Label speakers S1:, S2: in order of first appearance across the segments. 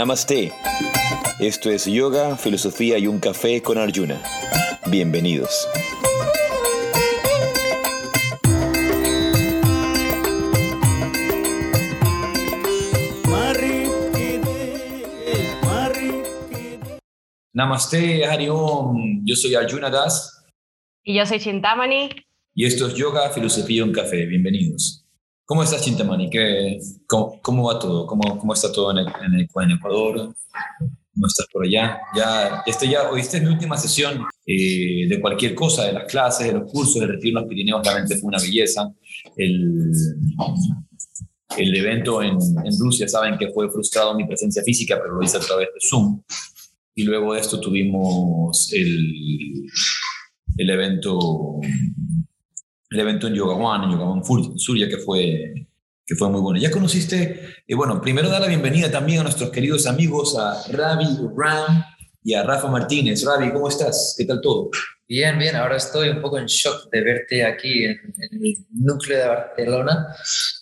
S1: Namaste. Esto es Yoga, Filosofía y un Café con Arjuna. Bienvenidos.
S2: Namaste, Hariom. Yo soy Arjuna Das.
S3: Y yo soy Chintamani.
S2: Y esto es Yoga, Filosofía y un Café. Bienvenidos. ¿Cómo estás, Chintamani? ¿Qué, cómo, cómo, va todo? ¿Cómo, ¿Cómo está todo en, en, en, Ecuador? ¿Cómo estás por allá? Ya, estoy ya, hoy esta es mi última sesión eh, de cualquier cosa, de las clases, de los cursos, de retiro en los Pirineos, realmente fue una belleza. El, el evento en, en Rusia, saben que fue frustrado mi presencia física, pero lo hice a través de Zoom. Y luego de esto tuvimos el, el evento el evento en Yoga One, en Yoga One Surya, que fue, que fue muy bueno. Ya conociste, y bueno, primero dar la bienvenida también a nuestros queridos amigos, a Ravi Ram y a Rafa Martínez. Ravi, ¿cómo estás? ¿Qué tal todo?
S4: Bien, bien. Ahora estoy un poco en shock de verte aquí en, en, el núcleo de Barcelona,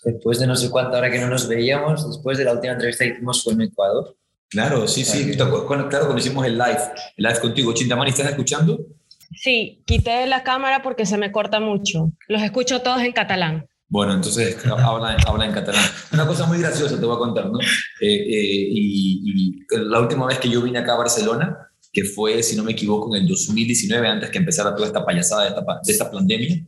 S4: después de no sé cuánta hora que no nos veíamos, después de la última entrevista que hicimos fue en Ecuador.
S2: Claro, sí, sí. Claro, cuando hicimos el live, el live contigo. Chintamani, ¿estás escuchando?
S3: Sí, quité la cámara porque se me corta mucho. Los escucho todos en catalán.
S2: Bueno, entonces habla, habla en catalán. Una cosa muy graciosa te voy a contar, ¿no? Eh, eh, y, y, la última vez que yo vine acá a Barcelona, que fue, si no me equivoco, en el 2019, antes que empezara toda esta payasada de esta, de esta pandemia,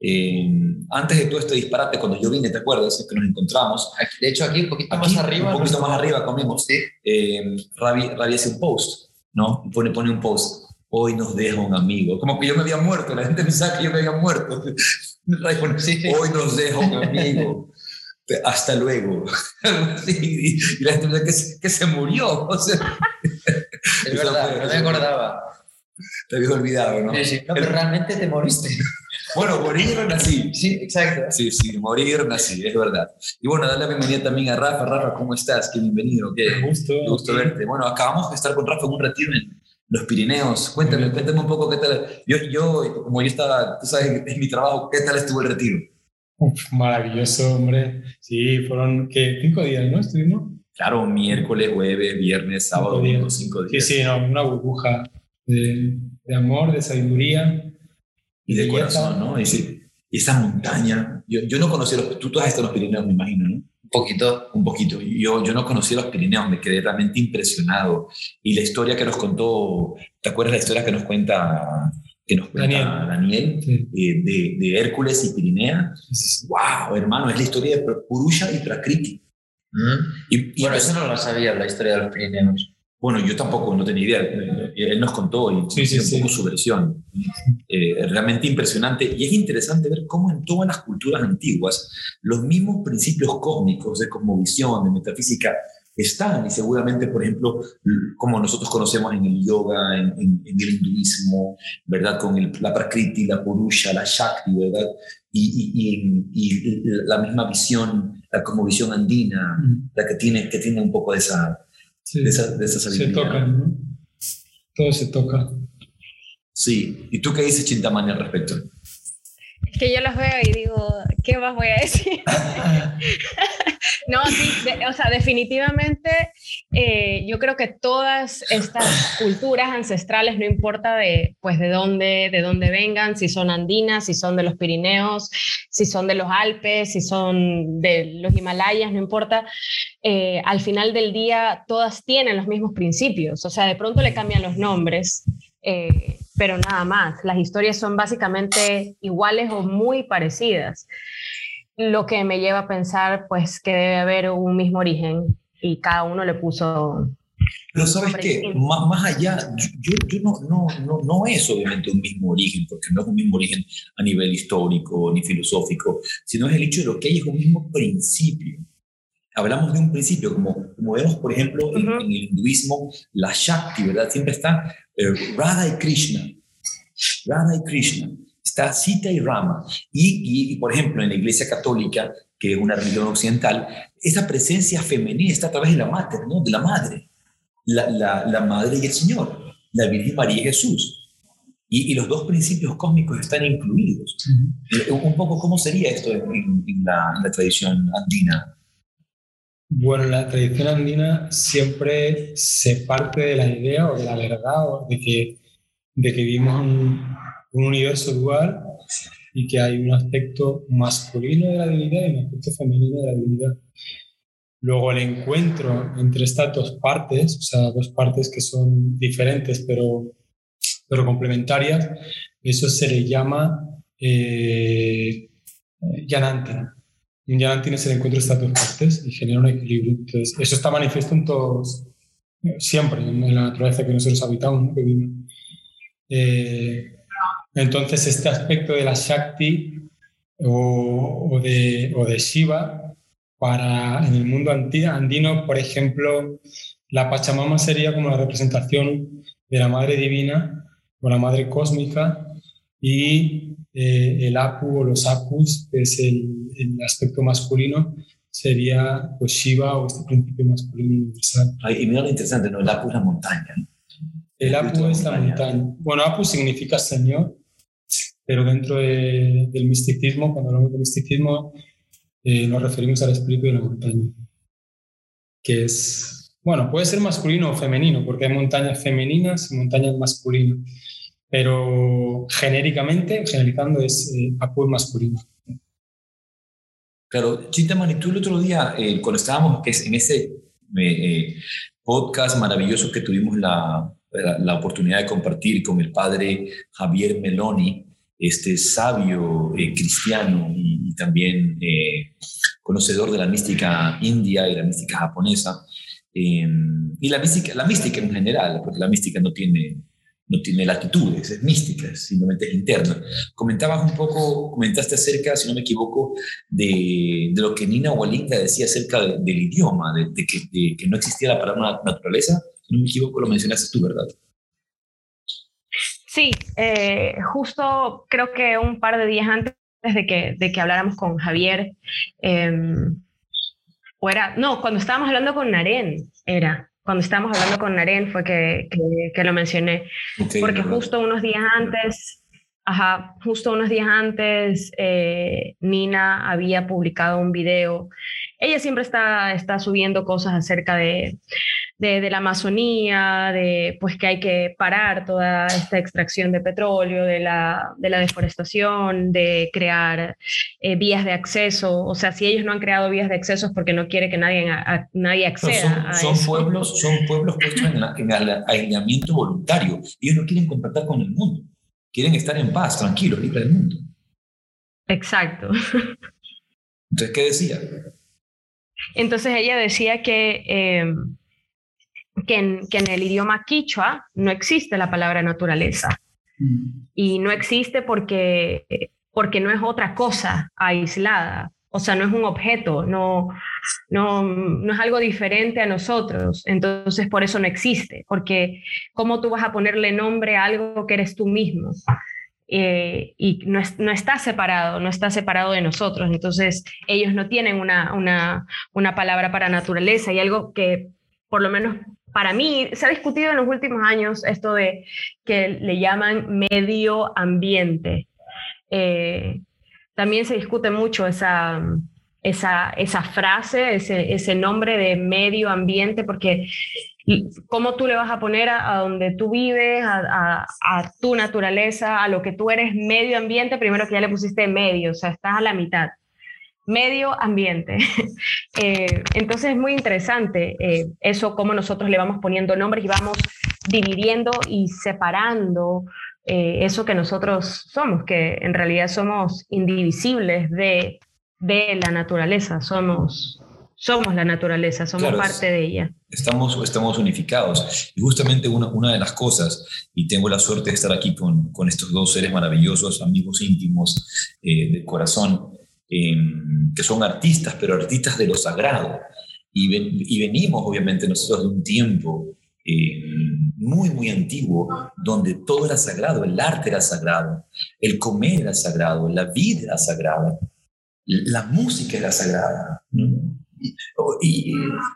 S2: eh, antes de todo este disparate, cuando yo vine, ¿te acuerdas? Que nos encontramos.
S4: De hecho, aquí un poquito aquí, más arriba.
S2: Un poquito más arriba comimos. ¿sí? Eh, Ravi, Ravi hace un post, ¿no? Pone, pone un post hoy nos deja un amigo. Como que yo me había muerto, la gente pensaba que yo me había muerto. Hoy nos deja un amigo. Hasta luego. y la gente pensaba que, que se murió. O sea,
S4: es verdad, no me acordaba.
S2: Te había olvidado, ¿no?
S4: Sí, sí. No, pero realmente te moriste.
S2: Bueno, morir nací.
S4: Sí, exacto.
S2: Sí, sí, morir nací, es verdad. Y bueno, darle la bienvenida también a Rafa. Rafa, ¿cómo estás? Qué bienvenido. Qué
S5: gusto.
S2: Qué gusto verte. Bueno, acabamos de estar con Rafa en un retiro en, los Pirineos. Cuéntame, cuéntame un poco qué tal. Yo, yo, como yo estaba, tú sabes, en mi trabajo, ¿qué tal estuvo el retiro?
S5: Uf, maravilloso, hombre. Sí, fueron, ¿qué? Cinco días, ¿no? Estuvimos.
S2: Claro, miércoles, jueves, viernes, sábado, cinco domingo, cinco días.
S5: Sí, sí, no, una burbuja de, de amor, de sabiduría.
S2: Y de, corazón, ¿no? Y, esa montaña. Yo, yo no conocí los. Tú, tú has estado en los Pirineos, me imagino, ¿no?
S4: Poquito.
S2: Un poquito. Yo, yo no conocía los Pirineos, me quedé realmente impresionado. Y la historia que nos contó, ¿te acuerdas la historia que nos cuenta, que nos cuenta Daniel, Daniel sí. eh, de, de, Hércules y Pirinea? ¡Wow, hermano! Es la historia de Purusha y Prakriti.
S4: ¿Mm? Y, y bueno, eso no lo sabía, la historia de los Pirineos.
S2: Bueno, yo tampoco, no tenía idea. Él nos contó y
S5: sí, sí,
S2: un
S5: sí.
S2: poco su versión. Eh, realmente impresionante. Y es interesante ver cómo en todas las culturas antiguas los mismos principios cósmicos de cosmovisión, de metafísica, están. Y seguramente, por ejemplo, como nosotros conocemos en el yoga, en, en, en el hinduismo, ¿verdad? Con el, la prakriti, la purusha, la shakti, ¿verdad? Y, y, y, la misma visión, la cosmovisión andina, mm. la que tiene, que tiene un poco de esa
S5: Sí,
S2: de esa, de esa
S5: se tocan, ¿no? Todo se toca.
S2: Sí. ¿Y tú qué dices, Chintamani, al respecto?
S3: Es que yo los veo y digo, ¿qué más voy a decir? no, sí, de, o sea, definitivamente eh, yo creo que todas estas culturas ancestrales, no importa de, pues, de, dónde, de dónde vengan, si son andinas, si son de los Pirineos, si son de los Alpes, si son de los Himalayas, no importa, eh, al final del día todas tienen los mismos principios, o sea, de pronto le cambian los nombres. Eh, pero nada más. Las historias son básicamente iguales o muy parecidas, lo que me lleva a pensar pues que debe haber un mismo origen y cada uno le puso...
S2: Pero sabes qué, más, más allá, yo, yo no, no, no, no es obviamente un mismo origen, porque no es un mismo origen a nivel histórico ni filosófico, sino es el hecho de lo que hay es un mismo principio hablamos de un principio, como, como vemos, por ejemplo, uh -huh. en, en, el hinduismo, la Shakti, ¿verdad? Siempre está eh, Radha y Krishna. Radha y Krishna. Está Sita y Rama. Y, y, y, por ejemplo, en la Iglesia Católica, que es una religión occidental, esa presencia femenina está a través de la madre, ¿no? De la madre. La, la, la madre y el Señor. La Virgen María y Jesús. Y, y, los dos principios cósmicos están incluidos. Uh -huh. Un poco, ¿cómo sería esto en, en, la, en la tradición andina?
S5: Bueno, la tradición andina siempre se parte de la idea o de la verdad o de que, de que vivimos un, un universo dual y que hay un aspecto masculino de la divinidad y un aspecto femenino de la divinidad. Luego el encuentro entre estas dos partes, o sea, dos partes que son diferentes pero, pero complementarias, eso se le llama eh, yanantina. Un yanantina es el encuentro de estas dos partes y genera un equilibrio. Entonces, eso está manifiesto en todos, siempre, en la naturaleza que nosotros habitamos, que eh, entonces, este aspecto de la Shakti o, de, o de Shiva, para, en el mundo andino, por ejemplo, la Pachamama sería como la representación de la Madre Divina o la Madre Cósmica y eh, el Apu o los Apus, que es el, el, aspecto masculino, sería pues Shiva o este principio masculino universal.
S2: Y mira lo interesante, ¿no? El Apu es la montaña.
S5: El Apu es la montaña. Bueno, Apu significa Señor pero dentro del misticismo, cuando hablamos de misticismo, eh, nos referimos al espíritu de la montaña, que es, bueno, puede ser masculino o femenino, porque hay montañas femeninas y montañas masculinas, pero genéricamente, generalizando, es eh, masculino.
S2: Claro, Chintaman, y el otro día, eh, cuando estábamos en ese eh, podcast maravilloso que tuvimos la, la, oportunidad de compartir con el padre Javier Meloni, este sabio eh, cristiano y, también eh, conocedor de la mística india y la mística japonesa, em, y la mística, la mística en general, porque la mística no tiene, no tiene latitudes, es mística, simplemente es interna. Comentabas un poco, comentaste acerca, si no me equivoco, de, lo que Nina Walinga decía acerca del idioma, de, que, que, no existía la palabra naturaleza, si no me equivoco, lo mencionaste tú, ¿verdad?
S3: Sí, eh, justo creo que un par de días antes de que, de que habláramos con Javier, em, o era, no, cuando estábamos hablando con Naren, era, cuando estábamos hablando con Naren fue que, que, lo mencioné, porque justo unos días antes, ajá, justo unos días antes, eh, Nina había publicado un video, ella siempre está, está subiendo cosas acerca de de, la Amazonía, de pues que hay que parar toda esta extracción de petróleo, de la, de la deforestación, de crear eh, vías de acceso. O sea, si ellos no han creado vías de acceso es porque no quiere que nadie, nadie acceda
S2: son, son Pueblos, son pueblos puestos en, en el aislamiento voluntario. Ellos no quieren contactar con el mundo. Quieren estar en paz, tranquilos, libres del mundo.
S3: Exacto.
S2: Entonces, ¿qué decía?
S3: Entonces ella decía que... Eh, que en, el idioma quichua no existe la palabra naturaleza. Mm. Y no existe porque, porque no es otra cosa aislada. O sea, no es un objeto, no, no, no es algo diferente a nosotros. Entonces, por eso no existe. Porque, ¿cómo tú vas a ponerle nombre a algo que eres tú mismo? Eh, y no, no, está separado, no está separado de nosotros. Entonces, ellos no tienen una, una, una palabra para naturaleza y algo que, por lo menos para mí, se ha discutido en los últimos años esto de que le llaman medio ambiente. Eh, también se discute mucho esa, esa, esa frase, ese, ese, nombre de medio ambiente, porque cómo tú le vas a poner a, donde tú vives, a, a, tu naturaleza, a lo que tú eres medio ambiente, primero que ya le pusiste medio, o sea, estás a la mitad medio ambiente. Eh, entonces es muy interesante eh, eso, cómo nosotros le vamos poniendo nombres y vamos dividiendo y separando eh, eso que nosotros somos, que en realidad somos indivisibles de, de la naturaleza, somos, somos la naturaleza, somos parte de ella.
S2: Estamos, estamos unificados. Y justamente una, una de las cosas, y tengo la suerte de estar aquí con, con estos dos seres maravillosos, amigos íntimos de corazón, Em, que son artistas, pero artistas de lo sagrado. Y, y venimos, obviamente, nosotros de un tiempo em, muy, muy antiguo, donde todo era sagrado, el arte era sagrado, el comer era sagrado, la vida era sagrada, la música era sagrada. Y,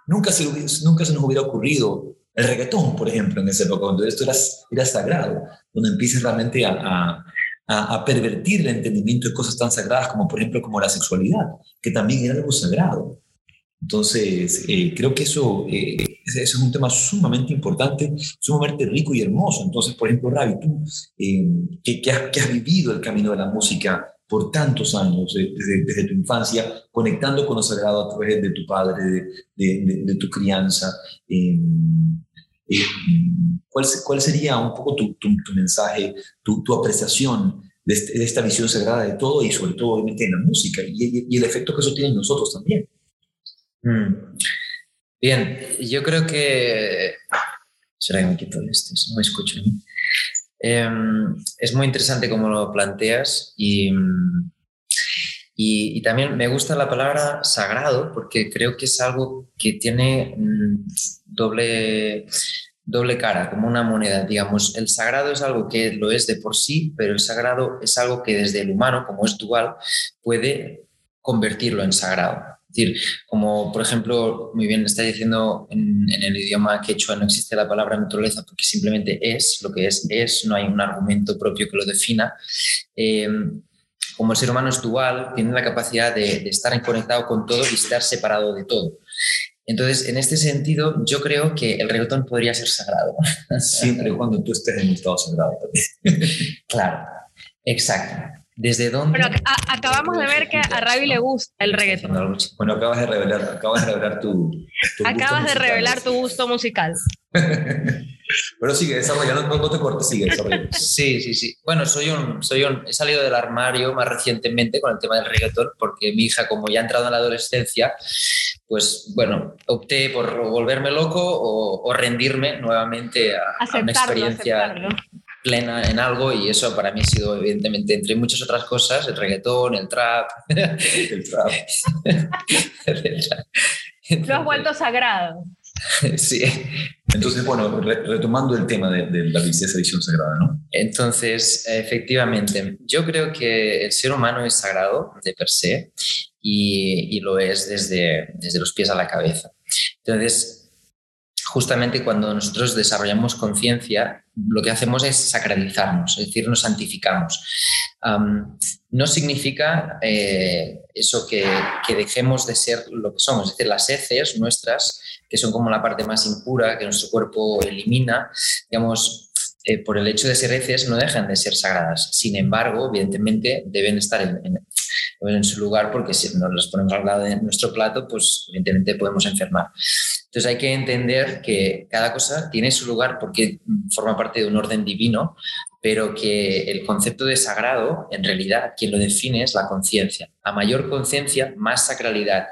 S2: nunca, se, nunca se nos hubiera ocurrido el reggaetón, por ejemplo, en esa época, cuando esto era, era sagrado, donde empieza realmente a, a, pervertir el entendimiento de cosas tan sagradas como, por ejemplo, como la sexualidad, que también era algo sagrado. Entonces, eh, creo que eso, eh, ese es un tema sumamente importante, sumamente rico y hermoso. Entonces, por ejemplo, Ravi, tú eh, que, que, has, que, has, vivido el camino de la música por tantos años, desde, desde, tu infancia, conectando con lo sagrado a través de tu padre, de, de, de tu crianza, ¿cuál, ¿cuál, sería un poco tu, tu, tu mensaje, tu, tu apreciación de, este, de, esta visión sagrada de todo y sobre todo obviamente en la música y, y, y el efecto que eso tiene en nosotros también?
S4: Mm. Bien, yo creo que... Será que me quito esto, si no me escucho. Eh, es muy interesante cómo lo planteas y, y, y, también me gusta la palabra sagrado porque creo que es algo que tiene mm, doble, doble cara, como una moneda. Digamos, el sagrado es algo que lo es de por sí, pero el sagrado es algo que desde el humano, como es dual, puede convertirlo en sagrado. Es decir, como por ejemplo, muy bien está diciendo en, el idioma quechua no existe la palabra naturaleza porque simplemente es, lo que es es, no hay un argumento propio que lo defina. Eh, como el ser humano es dual, tiene la capacidad de, de estar conectado con todo y estar separado de todo. Entonces, en este sentido, yo creo que el reggaetón podría ser sagrado.
S2: Siempre y cuando tú estés en un estado sagrado también.
S4: claro, exacto. ¿Desde dónde?
S3: Bueno, a, acabamos de ver que a Ravi le gusta el reggaetón.
S2: Bueno, acabas de revelar, acabas de revelar tu,
S3: tu Acabas de revelar tu gusto musical.
S2: Pero sigue desarrollando, no, no te cortes, sigue desarrollando.
S4: Sí, sí, sí. Bueno, soy un, soy un, he salido del armario más recientemente con el tema del reggaetón porque mi hija, como ya ha entrado en la adolescencia, pues bueno, opté por volverme loco o, o rendirme nuevamente a, a una experiencia aceptarlo. plena en algo y eso para mí ha sido evidentemente entre muchas otras cosas el reggaetón el trap.
S2: El trap,
S3: lo has vuelto sagrado
S4: sí.
S2: Entonces bueno retomando el tema de, de la esa visión sagrada no
S4: entonces efectivamente yo creo que el ser humano es sagrado de per se y, y lo es desde, desde los pies a la cabeza. Entonces justamente cuando nosotros desarrollamos conciencia, lo que hacemos es sacralizarnos, es decir, nos santificamos. Um, no significa eh, eso que, que, dejemos de ser lo que somos, es decir, las heces nuestras, que son como la parte más impura que nuestro cuerpo elimina, digamos, eh, por el hecho de ser heces no dejan de ser sagradas. Sin embargo, evidentemente deben estar en, en, en su lugar porque si nos las ponemos al lado de nuestro plato, pues evidentemente podemos enfermar. Entonces hay que entender que cada cosa tiene su lugar porque forma parte de un orden divino, pero que el concepto de sagrado, en realidad, quien lo define es la conciencia. A mayor conciencia, más sacralidad,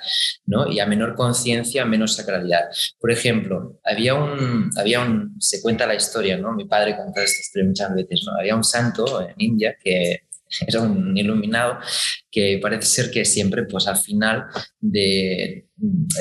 S4: ¿no? Y a menor conciencia, menos sacralidad. Por ejemplo, había un, había un, se cuenta la historia, ¿no? Mi padre contaba esta historia muchas veces, ¿no? Había un santo en India que era un iluminado que parece ser que siempre, pues al final de,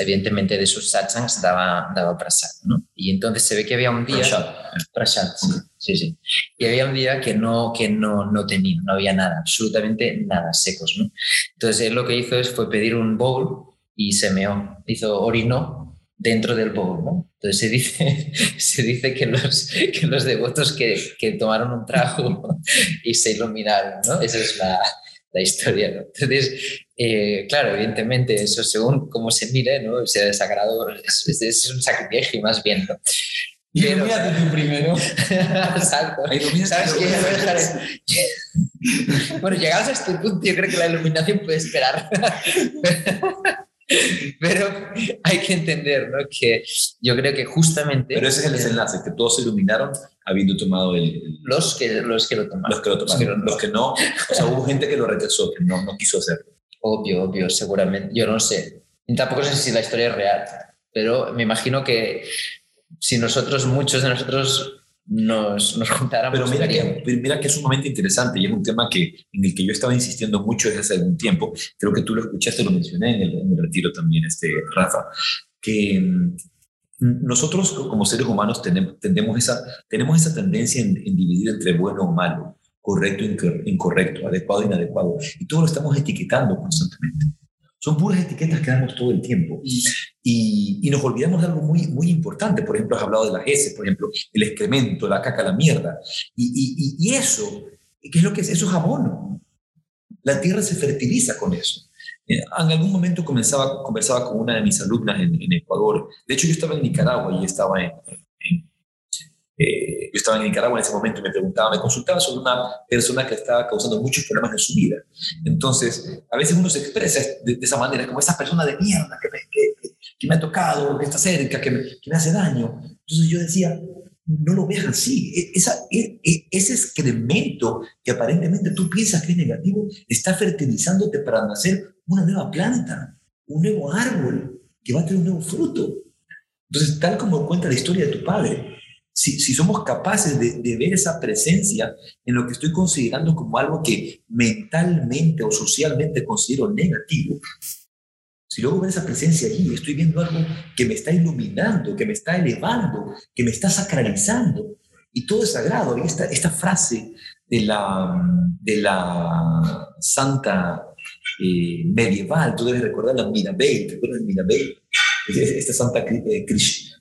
S4: evidentemente, de sus satsangs daba, daba prasad, ¿no? Y entonces se ve que había un día...
S2: Prasad.
S4: Prasad, sí, sí, sí. Y había un día que no, que no, no tenía, no había nada, absolutamente nada, secos, ¿no? Entonces él lo que hizo es, fue pedir un bowl y se meó, hizo orinó dentro del bowl, ¿no? Entonces se dice, se dice que, los, que los devotos que, que tomaron un trago y se iluminaron, ¿no? Esa es la, la historia, ¿no? Entonces, eh, claro, evidentemente, eso según cómo se mire, ¿no? O sea, sagrado es, es, es un sacrilegio más bien, ¿no?
S5: Pero... Ilumínate tú primero.
S4: Exacto. ¿Sabes qué? bueno, llegados a este punto, yo creo que la iluminación puede esperar. Pero hay que entender ¿no? que yo creo que justamente...
S2: Pero ese es el desenlace, que todos se iluminaron habiendo tomado el...
S4: Los que, los que lo tomaron.
S2: Los que lo tomaron. Los que, no, o sea, hubo gente que lo rechazó, que no, no quiso hacerlo.
S4: Obvio, obvio, seguramente. Yo no sé. Tampoco sé si la historia es real, pero me imagino que si nosotros, muchos de nosotros nos, nos juntáramos.
S2: Pero mira que, mira que es sumamente interesante y es un tema que, en el que yo estaba insistiendo mucho desde hace algún tiempo. Creo que tú lo escuchaste, lo mencioné en el, en el retiro también, este, Rafa, que mm, nosotros como seres humanos tenemos, tendemos esa, tenemos esa tendencia en, en dividir entre bueno o malo, correcto e incorrecto, adecuado e inadecuado, y todo lo estamos etiquetando constantemente. Son puras etiquetas que damos todo el tiempo. Y, y, nos olvidamos de algo muy, muy importante. Por ejemplo, has hablado de las heces, por ejemplo, el excremento, la caca, la mierda. Y, y, y eso, ¿qué es lo que es? Eso es abono. La tierra se fertiliza con eso. en algún momento comenzaba, conversaba con una de mis alumnas en, en Ecuador. De hecho, yo estaba en Nicaragua y estaba en, eh, yo estaba en Nicaragua en ese momento y me preguntaba, me consultaba sobre una persona que estaba causando muchos problemas en su vida. Entonces, a veces uno se expresa de, esa manera, como esa persona de mierda que me, que, que me ha tocado, que está cerca, que me, que me, hace daño. Entonces yo decía, no lo veas así. E, esa, e, e, ese excremento que aparentemente tú piensas que es negativo está fertilizándote para nacer una nueva planta, un nuevo árbol que va a tener un nuevo fruto. Entonces, tal como cuenta la historia de tu padre, si, si somos capaces de, de, ver esa presencia en lo que estoy considerando como algo que mentalmente o socialmente considero negativo, si luego veo esa presencia allí, estoy viendo algo que me está iluminando, que me está elevando, que me está sacralizando, y todo es sagrado. Y esta, esta frase de la, de la santa eh, medieval, tú debes recordar la Mirabel, ¿te acuerdas de Mirabel? Esta santa eh, eh,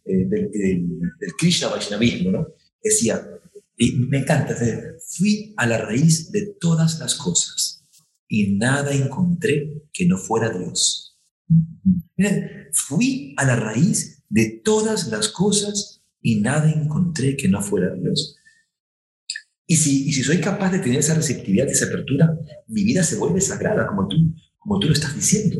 S2: del, del, del, Krishna Vaishnavismo, ¿no? Decía, y me encanta, fui a la raíz de todas las cosas y nada encontré que no fuera Dios. Fui a la raíz de todas las cosas y nada encontré que no fuera Dios. Y si, y si soy capaz de tener esa receptividad, esa apertura, mi vida se vuelve sagrada, como tú, como tú lo estás diciendo.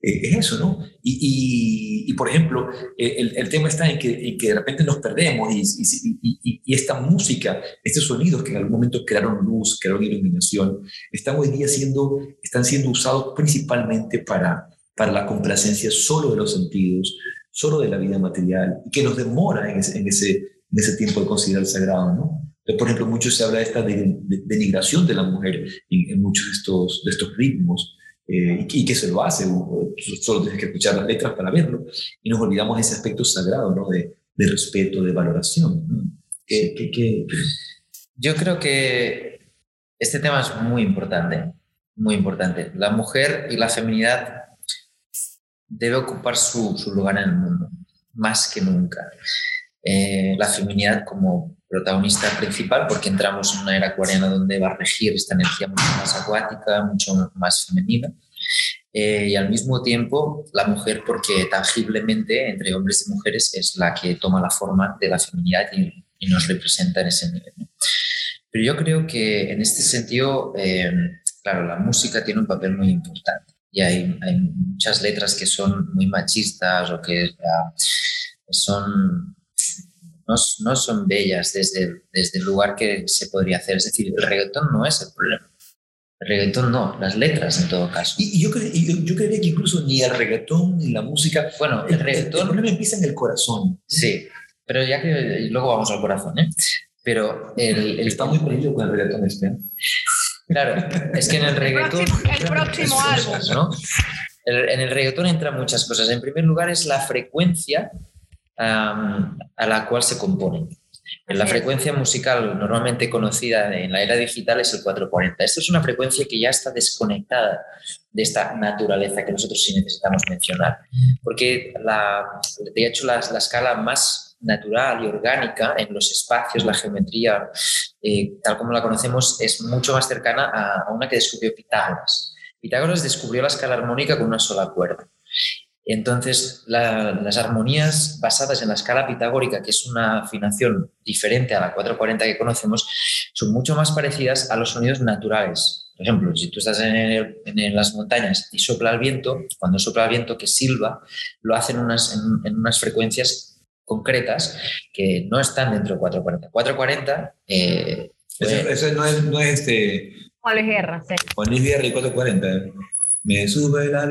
S2: Eh, es eso, ¿no? Y, y, y por ejemplo, eh, el, el, tema está en que, en que, de repente nos perdemos y, y, esta música, estos sonidos que en algún momento crearon luz, crearon iluminación, están hoy día siendo, están siendo usados principalmente para, para la complacencia solo de los sentidos, solo de la vida material, y que nos demora en ese, en ese, en ese tiempo de considerar sagrado, ¿no? Por ejemplo, mucho se habla de esta denigración de la mujer en, en muchos de estos, de estos ritmos, eh, y, que se lo hace, solo tienes que escuchar las letras para verlo, y nos olvidamos de ese aspecto sagrado, ¿no? De, de respeto, de valoración. ¿no?
S4: Yo creo que este tema es muy importante, muy importante. La mujer y la feminidad debe ocupar su, su lugar en el mundo, más que nunca. Eh, la feminidad como protagonista principal, porque entramos en una era acuariana donde va a regir esta energía mucho más acuática, mucho más femenina. Eh, y al mismo tiempo la mujer, porque tangiblemente entre hombres y mujeres es la que toma la forma de la feminidad y, y nos representa en ese nivel. ¿no? Pero yo creo que en este sentido, eh, claro, la música tiene un papel muy importante y hay, hay muchas letras que son muy machistas o que uh, son no, no, son bellas desde, desde el lugar que se podría hacer. Es decir, el reggaetón no es el problema. El reggaetón no, las letras en todo caso.
S2: Y, y yo, cre y yo creería que incluso ni el reggaetón ni la música.
S4: Bueno, el, el reggaetón.
S2: El problema empieza en el corazón.
S4: Sí, pero ya que luego vamos al corazón, ¿eh? Pero el, el
S2: está muy prohibido con el reggaetón este.
S4: Claro, es que en el reggaetón.
S3: El próximo, el próximo álbum.
S4: ¿no? El, en el reggaetón entran muchas cosas. En primer lugar, es la frecuencia um, a la cual se compone. La frecuencia musical normalmente conocida en la era digital es el 440. Esto es una frecuencia que ya está desconectada de esta naturaleza que nosotros sí necesitamos mencionar. Porque, la, de hecho, la, la escala más natural y orgánica en los espacios, la geometría, eh, tal como la conocemos, es mucho más cercana a, una que descubrió Pitágoras. Pitágoras descubrió la escala armónica con una sola cuerda. Entonces, la, las armonías basadas en la escala pitagórica, que es una afinación diferente a la 440 que conocemos, son mucho más parecidas a los sonidos naturales. Por ejemplo, si tú estás en, en las montañas y sopla el viento, cuando sopla el viento que silba, lo hacen unas, en unas frecuencias concretas que no están dentro de 440. 440... Eh,
S2: eso, eso, no es, no es este...
S3: Juan Luis Guerra, sí.
S2: Juan Luis Guerra y 440. Me sube la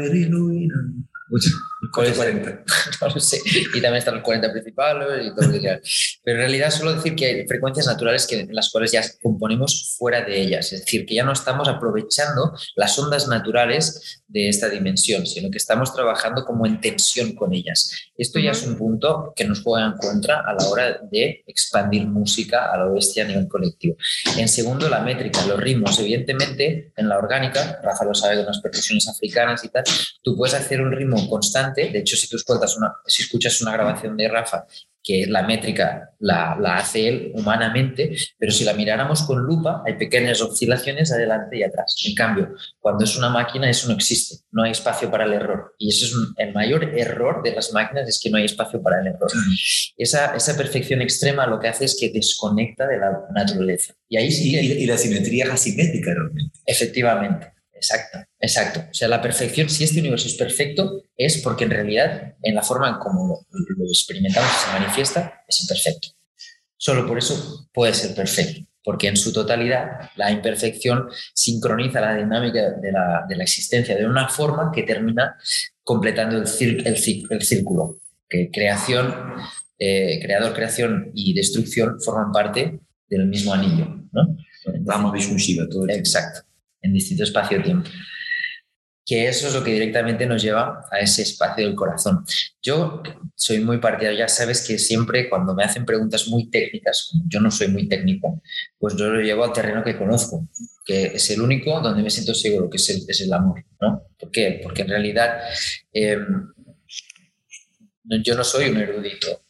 S2: viriluna. 440.
S4: No lo sé. Y también están los 40 principales y todo lo que quieras. Pero en realidad solo decir que hay frecuencias naturales que, en las cuales ya componemos fuera de ellas. Es decir, que ya no estamos aprovechando las ondas naturales de esta dimensión, sino que estamos trabajando como en tensión con ellas. Esto ya es un punto que nos juega en contra a la hora de expandir música a la bestia a nivel colectivo. En segundo, la métrica, los ritmos. Evidentemente, en la orgánica, Rafa lo sabe con las percusiones africanas y tal, tú puedes hacer un ritmo constante. De hecho, si tú escuchas una, si escuchas una grabación de Rafa, que la métrica la, la, hace él humanamente, pero si la miráramos con lupa, hay pequeñas oscilaciones adelante y atrás. En cambio, cuando es una máquina, eso no existe, no hay espacio para el error. Y eso es el mayor error de las máquinas, es que no hay espacio para el error. Esa, esa perfección extrema lo que hace es que desconecta de la naturaleza. Y ahí sí.
S2: Y, y la simetría es asimétrica realmente.
S4: Efectivamente. Exacto, exacto. O sea, la perfección, si este universo es perfecto, es porque en realidad, en la forma en cómo lo, lo experimentamos y se manifiesta, es imperfecto. Solo por eso puede ser perfecto, porque en su totalidad la imperfección sincroniza la dinámica de la, de la existencia de una forma que termina completando el, el, el círculo. Que creación, eh, creador, creación y destrucción forman parte del mismo anillo. ¿no?
S2: Vamos Vishnu Shiva, todo.
S4: Exacto en distinto espacio-tiempo. Que eso es lo que directamente nos lleva a ese espacio del corazón. Yo soy muy partidario, ya sabes que siempre cuando me hacen preguntas muy técnicas, yo no soy muy técnico, pues yo lo llevo al terreno que conozco, que es el único donde me siento seguro, que es el, es el amor. ¿no? ¿Por qué? Porque en realidad eh, yo no soy un erudito,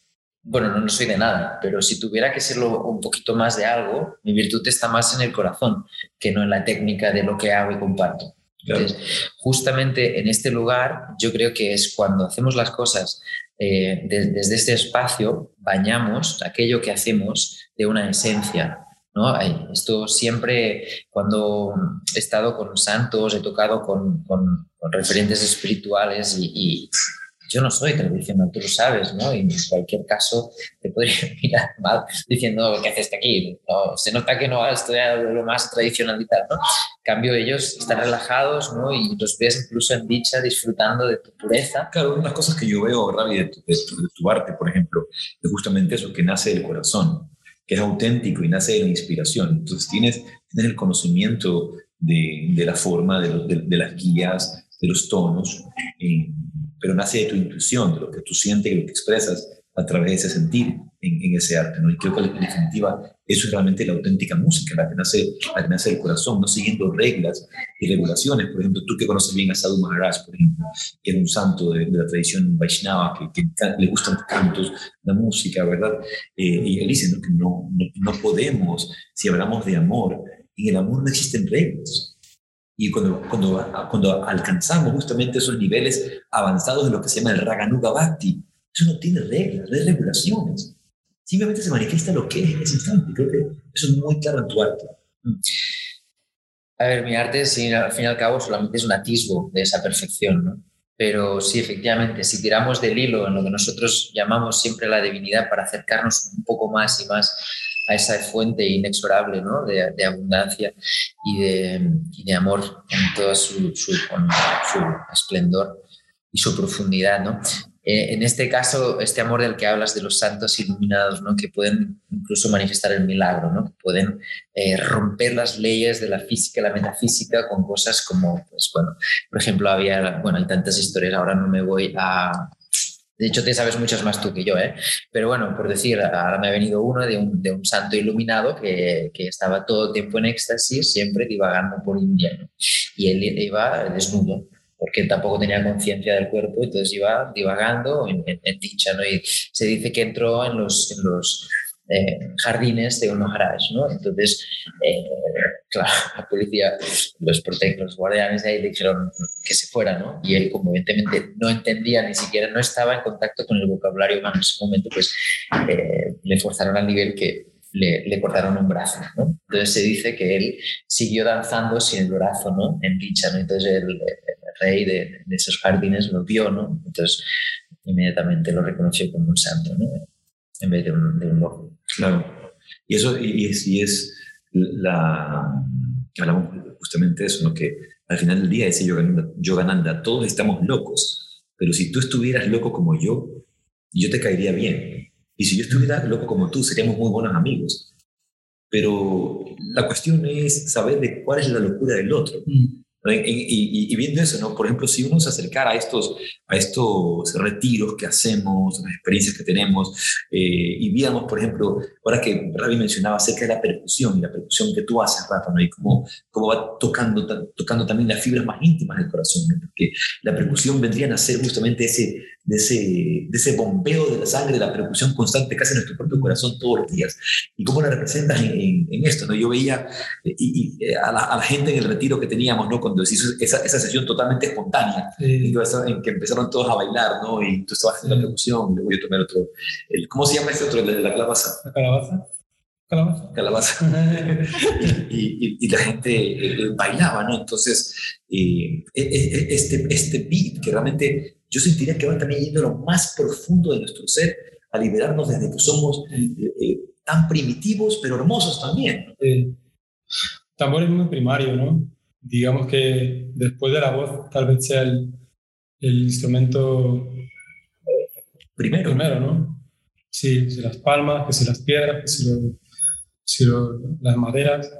S4: bueno, no, no, soy de nada, pero si tuviera que serlo un poquito más de algo, mi virtud está más en el corazón que no en la técnica de lo que hago y comparto. Claro. Entonces, justamente en este lugar, yo creo que es cuando hacemos las cosas eh, de, desde este espacio, bañamos aquello que hacemos de una esencia. ¿no? Esto siempre, cuando he estado con santos, he tocado con, con, con referentes espirituales y, y yo no soy tradicional, tú lo sabes, ¿no? Y en cualquier caso te podría mirar mal diciendo, ¿qué haces aquí? No, se nota que no has estudiado lo más tradicional y tal, ¿no? En cambio, ellos están relajados, ¿no? Y los ves incluso en dicha, disfrutando de tu pureza.
S2: Claro, unas cosas que yo veo, Ravi, de de, de tu arte, por ejemplo, es justamente eso, que nace del corazón, que es auténtico y nace de la inspiración. Entonces tienes, tienes el conocimiento de, de la forma, de, de, de, las guías, de los tonos, eh, pero nace de tu intuición, de lo que tú sientes y lo que expresas a través de ese sentir en, ese arte. ¿no? Y creo que en definitiva eso es realmente la auténtica música, la que, nace, la nace del corazón, no siguiendo reglas y regulaciones. Por ejemplo, tú que conoces bien a Sadhu Maharaj, por ejemplo, que es un santo de, la tradición Vaishnava, que, que, le gustan los cantos, la música, ¿verdad? Eh, y él dice ¿no? que no, no, no podemos, si hablamos de amor, en el amor no existen reglas. Y cuando, cuando, cuando alcanzamos justamente esos niveles avanzados de lo que se llama el Raganuga Bhakti, eso no tiene reglas, no hay regulaciones. Simplemente se manifiesta lo que es en ese instante. Creo que eso es muy claro en tu arte.
S4: A ver, mi arte, sí, al fin y al cabo, solamente es un atisbo de esa perfección, ¿no? Pero sí, efectivamente, si tiramos del hilo en lo que nosotros llamamos siempre la divinidad para acercarnos un poco más y más a esa fuente inexorable ¿no? de, abundancia y de, amor en todo su, esplendor y su profundidad. ¿no? Eh, en este caso, este amor del que hablas de los santos iluminados, ¿no? que pueden incluso manifestar el milagro, ¿no? pueden eh, romper las leyes de la física la metafísica con cosas como, pues bueno, por ejemplo, había, bueno, hay tantas historias, ahora no me voy a, de hecho, te sabes muchas más tú que yo, ¿eh? Pero bueno, por decir, ahora me ha venido uno de un, de un santo iluminado que, que, estaba todo el tiempo en éxtasis, siempre divagando por India. ¿no? Y él iba desnudo, porque tampoco tenía conciencia del cuerpo, entonces iba divagando en, dicha, ¿no? Se dice que entró en los, en los eh, jardines de un ¿no? Entonces, eh, claro, la policía, los protectores, los guardianes de ahí le dijeron que se fuera, ¿no? Y él, como evidentemente no entendía, ni siquiera no estaba en contacto con el vocabulario humano en ese momento, pues eh, le forzaron al nivel que le, le, cortaron un brazo, ¿no? Entonces se dice que él siguió danzando sin el brazo, ¿no? En dicha, ¿no? Entonces el, el rey de, de, esos jardines lo vio, ¿no? Entonces inmediatamente lo reconoció como un santo, ¿no? En vez de un, de un loco.
S2: Claro. Y eso y y es la... Hablamos justamente de eso. Que al final del día ese Yogananda, Yogananda, todos estamos locos, pero si tú estuvieras loco como yo, yo te caería bien. Y si yo estuviera loco como tú, seríamos muy buenos amigos. Pero la cuestión es saber de cuál es la locura del otro. Y, y, viendo eso, ¿no? Por ejemplo, si uno se acercara a estos, a estos retiros que hacemos, las experiencias que tenemos, eh, y viéramos, por ejemplo, ahora que Ravi mencionaba acerca de la percusión, y la percusión que tú haces, Rafa, ¿no? Y cómo, cómo va tocando, tocando también las fibras más íntimas del corazón, ¿no? Porque la percusión vendría a ser justamente ese, de ese, de ese bombeo de la sangre, de la percusión constante casi en nuestro propio corazón todos los días. ¿Y cómo la representas en, en, esto? ¿no? Yo veía eh, y, eh, a, la, gente en el retiro que teníamos, ¿no? cuando se hizo esa, esa sesión totalmente espontánea, en, que empezaron todos a bailar, ¿no? y tú estabas haciendo la percusión, y luego yo tomé otro. El, ¿Cómo se llama este otro, el de la calabaza?
S5: La calabaza.
S2: Calabaza. Calabaza. y, y, la gente eh, bailaba, ¿no? Entonces, este, este beat que realmente yo sentiría que van también yendo a lo más profundo de nuestro ser, a liberarnos desde que somos eh, eh, tan primitivos, pero hermosos también.
S5: Sí. Tambor es muy primario, ¿no? Digamos que después de la voz tal vez sea el, el instrumento
S2: primero.
S5: primero, ¿no? Sí, si las palmas, que si las piedras, que si, si las maderas.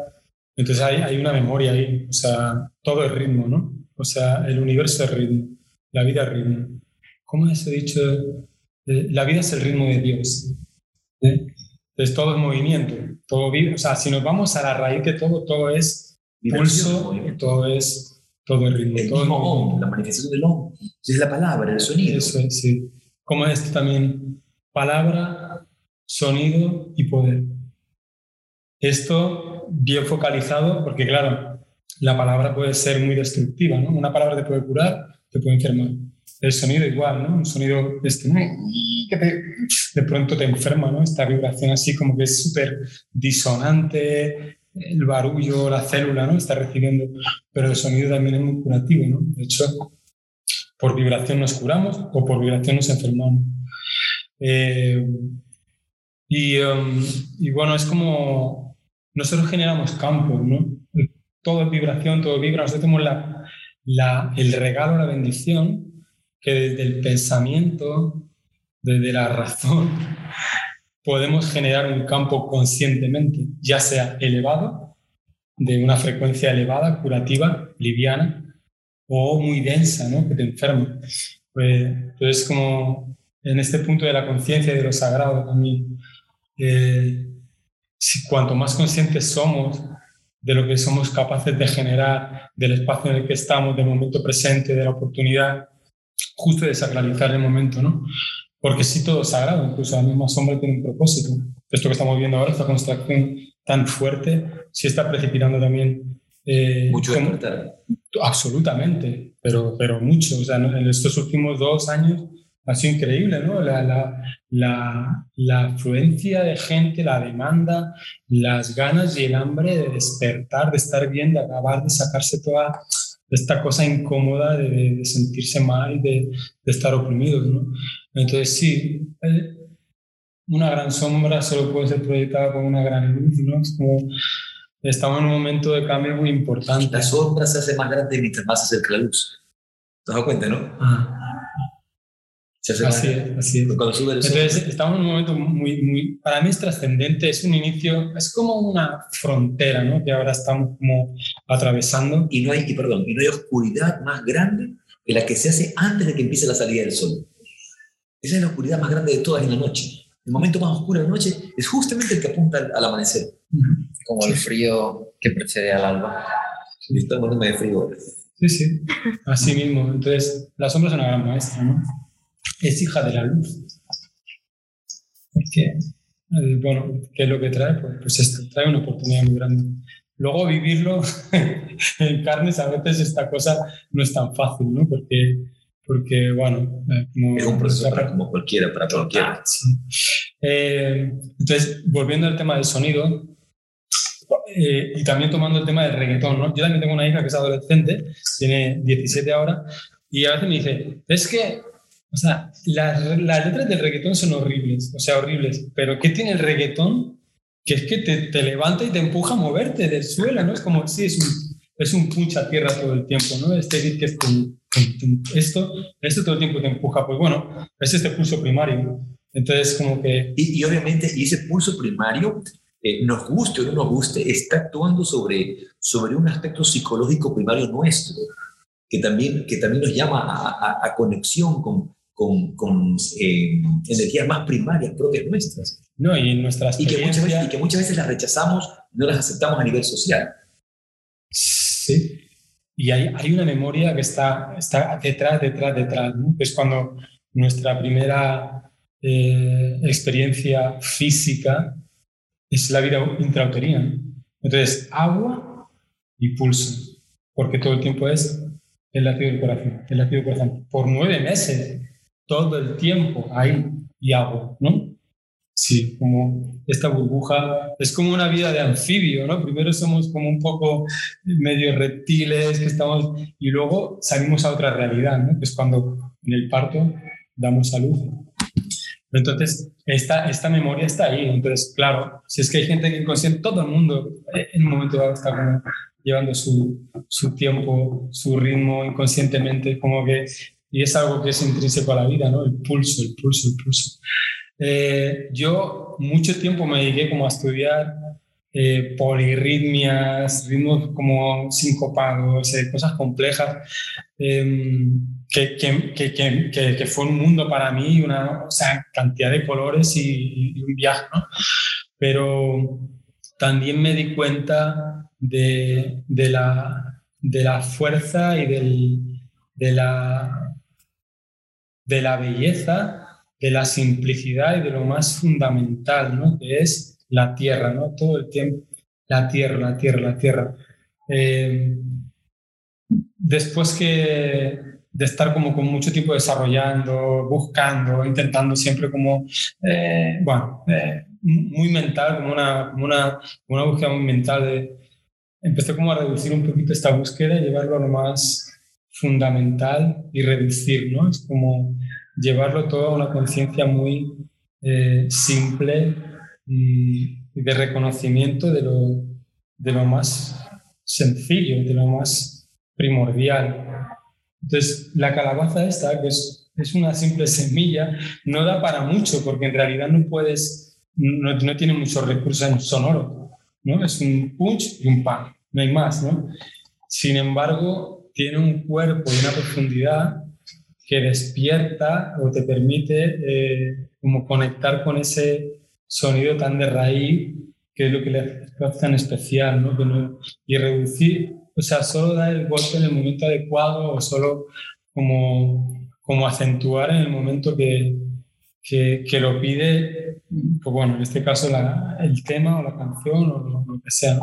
S5: Entonces hay, hay una memoria ahí, o sea, todo es ritmo, ¿no? O sea, el universo es ritmo la vida ritmo. ¿Cómo es dicho? La vida es el ritmo de Dios. ¿eh? Entonces todo es movimiento, todo vive. O sea, si nos vamos a la raíz de todo, todo es pulso, todo es todo el ritmo.
S2: El
S5: todo
S2: mismo la manifestación del hombre. Es la palabra, el sonido.
S5: Eso es, sí. ¿Cómo es esto también? Palabra, sonido y poder. Esto bien focalizado, porque claro, la palabra puede ser muy destructiva, ¿no? Una palabra te puede curar, te puede enfermar. El sonido igual, ¿no? Un sonido este, que de pronto te enferma, ¿no? Esta vibración así como que es súper disonante, el barullo, la célula, ¿no? Está recibiendo, pero el sonido también es muy curativo, ¿no? De hecho, por vibración nos curamos o por vibración nos enfermamos. Eh, y, um, y, bueno, es como nosotros generamos campos, ¿no? Todo es vibración, todo vibra, nosotros tenemos la, el regalo, la bendición, que desde el pensamiento, desde la razón, podemos generar un campo conscientemente, ya sea elevado, de una frecuencia elevada, curativa, liviana, o muy densa, ¿no? que te enferma. Pues, entonces, como en este punto de la conciencia y de lo sagrado también, eh, si cuanto más conscientes somos de lo que somos capaces de generar, del espacio en el que estamos, del momento presente, de la oportunidad, justo de sacralizar el momento, ¿no? Porque sí todo es sagrado, incluso la misma sombra tiene un propósito. Esto que estamos viendo ahora, esta construcción tan fuerte, sí está precipitando también...
S2: Eh, mucho
S5: Absolutamente, pero, pero mucho. O sea, en estos últimos dos años ha sido increíble, ¿no? La, la, la, la, afluencia de gente, la demanda, las ganas y el hambre de despertar, de estar bien, de acabar de sacarse toda esta cosa incómoda de, de sentirse mal, de, de estar oprimidos, ¿no? Entonces, sí, una gran sombra solo puede ser proyectada con una gran luz, ¿no? Es como, estamos en un momento de cambio muy importante.
S2: La sombra se hace más grande mientras más se acerca la luz. ¿Te dado cuenta, no?
S5: Ah así es, así es. Entonces, estamos en un momento muy, muy, para mí es trascendente, es un inicio, es como una frontera, ¿no? Que ahora estamos como atravesando.
S2: Y no hay, y perdón, y no hay oscuridad más grande que la que se hace antes de que empiece la salida del sol. Esa es la oscuridad más grande de todas en la noche. El momento más oscuro de la noche es justamente el que apunta al, amanecer.
S4: Como el frío que precede al alba.
S2: Y está de frío.
S5: Sí, sí, así mismo. Entonces, la sombra es una gran maestra, ¿no? Es hija de la luz. que, eh, bueno, ¿qué es lo que trae? Pues, pues esto, trae una oportunidad muy grande. Luego vivirlo en carnes, a veces esta cosa no es tan fácil, ¿no? Porque, porque bueno...
S2: Eh, es un proceso para, como cualquiera, para cualquiera.
S5: Eh, entonces, volviendo al tema del sonido, y también tomando el tema del reggaetón, ¿no? Yo también tengo una hija que es adolescente, tiene 17 ahora, y a veces me dice, es que o sea, las, las, letras del reggaetón son horribles, o sea, horribles. Pero ¿qué tiene el reggaetón? Que es que te, te levanta y te empuja a moverte del suelo, ¿no? Es como, sí, es un, es un punch a tierra todo el tiempo, ¿no? Este beat que es esto, esto todo el tiempo te empuja. Pues bueno, es este pulso primario. Entonces, como que...
S2: Y, y obviamente, y ese pulso primario eh, nos guste o no nos guste, está actuando sobre, sobre un aspecto psicológico primario nuestro, que también, que también nos llama a, conexión con, con, con eh, energías más primarias propias nuestras.
S5: No, y en nuestras
S2: y que, muchas veces, y que muchas veces las rechazamos, no las aceptamos a nivel social.
S5: Sí, y hay, hay una memoria que está, está detrás, detrás, detrás, ¿no? es cuando nuestra primera eh, experiencia física es la vida intrauterina. Entonces, agua y pulso, porque todo el tiempo es el latido del corazón, el latido del corazón. Por nueve meses, todo el tiempo ahí y agua, ¿no? Sí, como esta burbuja, es como una vida de anfibio, ¿no? Primero somos como un poco medio reptiles que estamos y luego salimos a otra realidad, ¿no? Que es cuando en el parto damos salud. Entonces, esta, esta memoria está ahí. Entonces, claro, si es que hay gente que inconsciente, todo el mundo eh, en un momento a estar como llevando su, su tiempo, su ritmo inconscientemente, como que, y es algo que es intrínseco a la vida, ¿no? El pulso, el pulso, el pulso. Eh, yo mucho tiempo me dediqué como a estudiar eh, polirritmias, ritmos como sincopados, eh, cosas complejas, em, que, que, que, que, fue un mundo para mí, una o sea, cantidad de colores y, y, un viaje, ¿no? Pero también me di cuenta de, de, la, de la fuerza y del, de, la, de la belleza de la simplicidad y de lo más fundamental, ¿no? Que es la tierra, ¿no? Todo el tiempo, la tierra, la tierra, la tierra. Eh, después que de estar como con mucho tiempo desarrollando, buscando, intentando siempre como, eh, bueno, eh, muy mental, como una, como una, una búsqueda muy mental de, empecé como a reducir un poquito esta búsqueda y llevarlo a lo más fundamental y reducir, ¿no? Es como llevarlo todo a una conciencia muy eh, simple y, de reconocimiento de lo, de lo más sencillo, de lo más primordial. Entonces, la calabaza esta, que es, una simple semilla, no da para mucho, porque en realidad no puedes, no tiene muchos recursos en sonoro, ¿no? Es un punch y un pan, no hay más, ¿no? Sin embargo, tiene un cuerpo y una profundidad que despierta o te permite eh, como conectar con ese sonido tan de raíz que es lo que le hace tan especial, ¿no? y reducir, o sea, solo dar el golpe en el momento adecuado o solo como, como acentuar en el momento que, que, que lo pide, pues bueno, en este caso la, el tema o la canción o lo, que sea.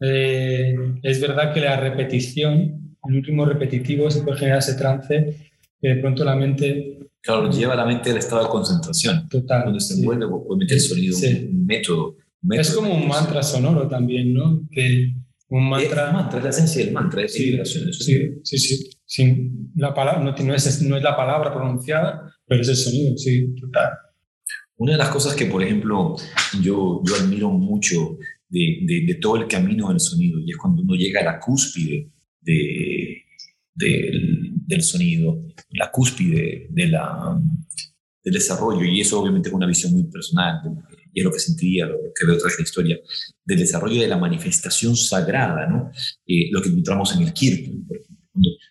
S5: Eh, es verdad que la repetición el último repetitivo se puede generar ese trance que de pronto la mente...
S2: Claro, lleva la mente al estado de concentración.
S5: Total.
S2: Donde se envuelve, puede meter sonido, un, método,
S5: Es como un mantra sonoro también, ¿no? Que un mantra...
S2: Es, mantra, es la esencia del mantra, es
S5: sí, Sí, sí, sí. Sin la palabra, no, no, es, no es la palabra pronunciada, pero es el sonido, sí, total.
S2: Una de las cosas que, por ejemplo, yo, yo admiro mucho de, de, todo el camino del sonido, y es cuando uno llega a la cúspide de, del sonido, la cúspide de la, del desarrollo, y eso obviamente es una visión muy personal, y es lo que sentiría, lo que veo tras la historia, del desarrollo de la manifestación sagrada, ¿no? Eh, lo que encontramos en el Kirtan,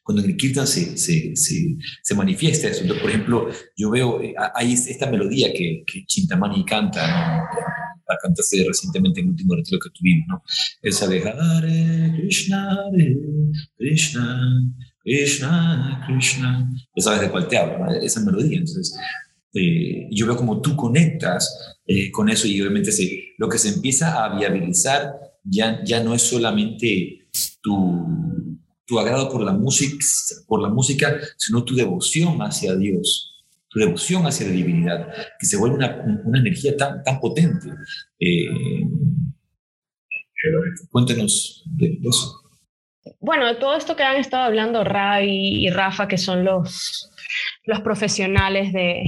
S2: Cuando, en el Kirtan se, se, se, manifiesta eso. Entonces, por ejemplo, yo veo, eh, hay esta melodía que, que Chintamani canta, ¿no? La cantaste recientemente en el último retiro que tuvimos, ¿no? Esa de Hare Krishna, Hare Krishna, Krishna, Krishna. Ya sabes de cuál te hablo, ¿no? esa melodía. Entonces, eh, yo veo como tú conectas eh, con eso y obviamente se, lo que se empieza a viabilizar ya, ya no es solamente tu, tu agrado por la, música, por la música, sino tu devoción hacia Dios tu devoción hacia la divinidad, que se vuelve una, una energía tan, tan potente. Eh, cuéntenos de, eso.
S3: Bueno, todo esto que han estado hablando Ray y Rafa, que son los, los profesionales de,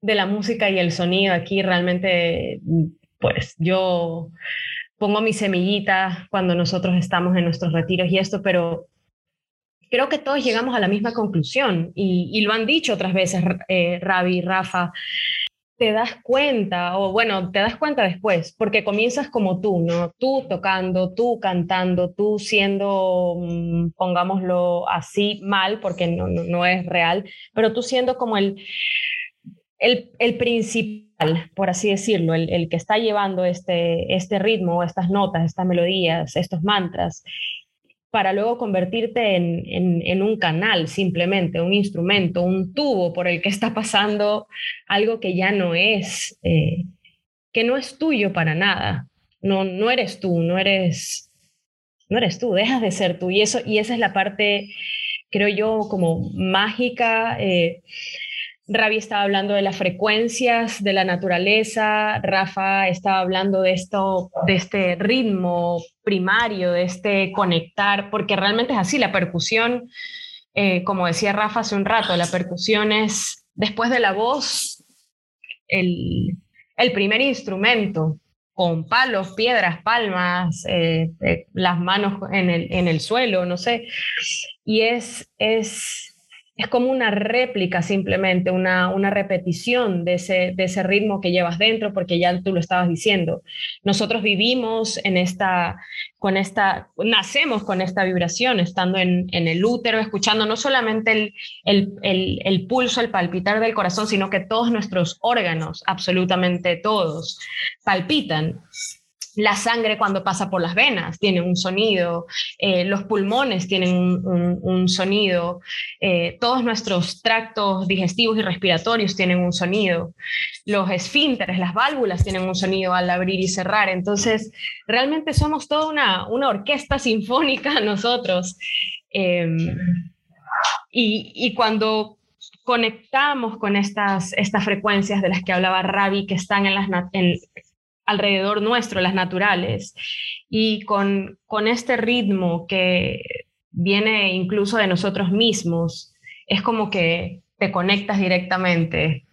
S3: de la música y el sonido aquí, realmente, pues yo pongo mi semillita cuando nosotros estamos en nuestros retiros y esto, pero creo que todos llegamos a la misma conclusión y, lo han dicho otras veces eh, Ravi, Rafa. te das cuenta, o bueno, te das cuenta después, porque comienzas como tú, ¿no? Tú tocando, tú cantando, tú siendo, mm, pongámoslo así, mal, porque no, no, es real, pero tú siendo como el, el, el principal, por así decirlo, el, el, que está llevando este, este ritmo, estas notas, estas melodías, estos mantras, para luego convertirte en, un canal simplemente, un instrumento, un tubo por el que está pasando algo que ya no es, eh, que no es tuyo para nada. No, no eres tú, no eres, no eres tú, dejas de ser tú. Y, eso, y esa es la parte, creo yo, como mágica. Eh, Ravi estaba hablando de las frecuencias de la naturaleza, Rafa estaba hablando de esto, de este ritmo primario, de este conectar, porque realmente es así, la percusión, eh, como decía Rafa hace un rato, la percusión es, después de la voz, el, primer instrumento, con palos, piedras, palmas, eh, eh, las manos en el, en el suelo, no sé, y es, es es como una réplica simplemente, una, una repetición de ese, de ese ritmo que llevas dentro, porque ya tú lo estabas diciendo. Nosotros vivimos en esta, con esta, nacemos con esta vibración, estando en, en el útero, escuchando no solamente el, el, el, el, pulso, el palpitar del corazón, sino que todos nuestros órganos, absolutamente todos, palpitan la sangre cuando pasa por las venas tiene un sonido, eh, los pulmones tienen un, sonido, eh, todos nuestros tractos digestivos y respiratorios tienen un sonido, los esfínteres, las válvulas tienen un sonido al abrir y cerrar. Entonces, realmente somos toda una, orquesta sinfónica nosotros. Em, y, cuando conectamos con estas, estas frecuencias de las que hablaba Ravi, que están en las, en, alrededor nuestro, las naturales, y con, con este ritmo que viene incluso de nosotros mismos, es como que te conectas directamente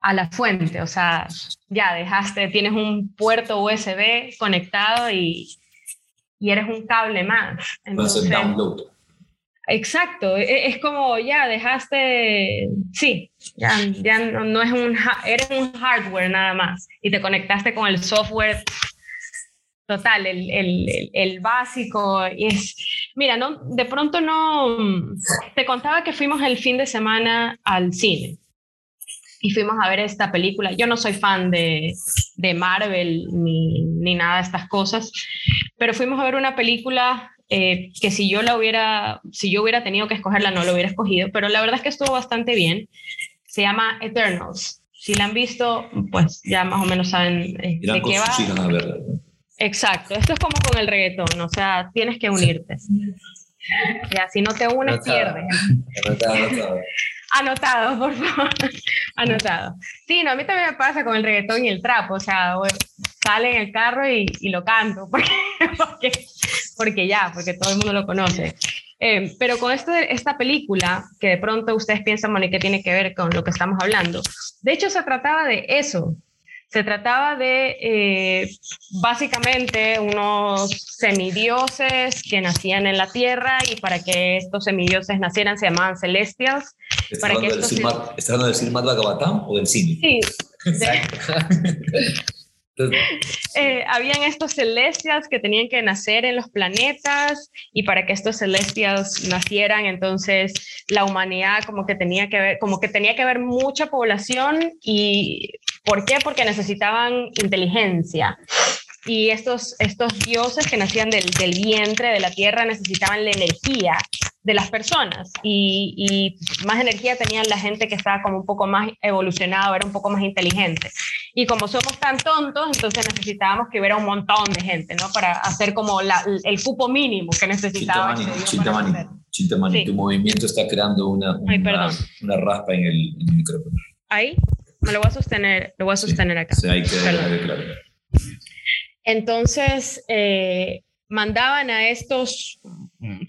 S3: a la fuente, o sea, ya dejaste, tienes un puerto USB conectado y, y eres un cable más.
S2: Entonces, download.
S3: Exacto, e, es como ya dejaste, sí, ya, ya no, es un, eres un hardware nada más y te conectaste con el software total, el, el, el, básico. Y es, mira, no, de pronto no, te contaba que fuimos el fin de semana al cine y fuimos a ver esta película. Yo no soy fan de, de Marvel ni, ni nada de estas cosas, pero fuimos a ver una película eh, que si yo la hubiera, si yo hubiera tenido que escogerla, no lo hubiera escogido, pero la verdad es que estuvo bastante bien. Se llama Eternals. Si la han visto, pues ya más o menos saben eh, de qué va. Exacto, esto es como con el reggaetón, o sea, tienes que unirte. Ya, si no te unes, pierdes. Anotado, por favor. Anotado. Sí, no, a mí también me pasa con el reggaetón y el trap, o sea, sale en el carro y, lo canto, porque, porque, ya, porque todo el mundo lo conoce. Eh, pero con esto de esta película, que de pronto ustedes piensan, bueno, ¿y qué tiene que ver con lo que estamos hablando? De hecho, se trataba de eso, se trataba de eh, básicamente unos semidioses que nacían en la tierra y para que estos semidioses nacieran se llamaban celestials.
S2: ¿Estás hablando, del Silmat o del cine?
S3: Sí. Eh, habían estos celestials que tenían que nacer en los planetas y para que estos celestials nacieran, entonces la humanidad como que tenía que ver, como que tenía que haber mucha población y ¿por qué? Porque necesitaban inteligencia y estos, estos dioses que nacían del, del, vientre de la tierra necesitaban la energía de las personas y, y, más energía tenían la gente que estaba como un poco más evolucionado, era un poco más inteligente. Y como somos tan tontos, entonces necesitábamos que hubiera un montón de gente, ¿no? Para hacer como la, el cupo mínimo que necesitábamos.
S2: Chintamani, Chintamani, tu movimiento está creando una, una, una raspa en el, en el, micrófono.
S3: Ahí, me lo voy a sostener, lo voy a sostener acá.
S2: Sí, hay que, claro.
S3: Entonces, eh, mandaban a estos,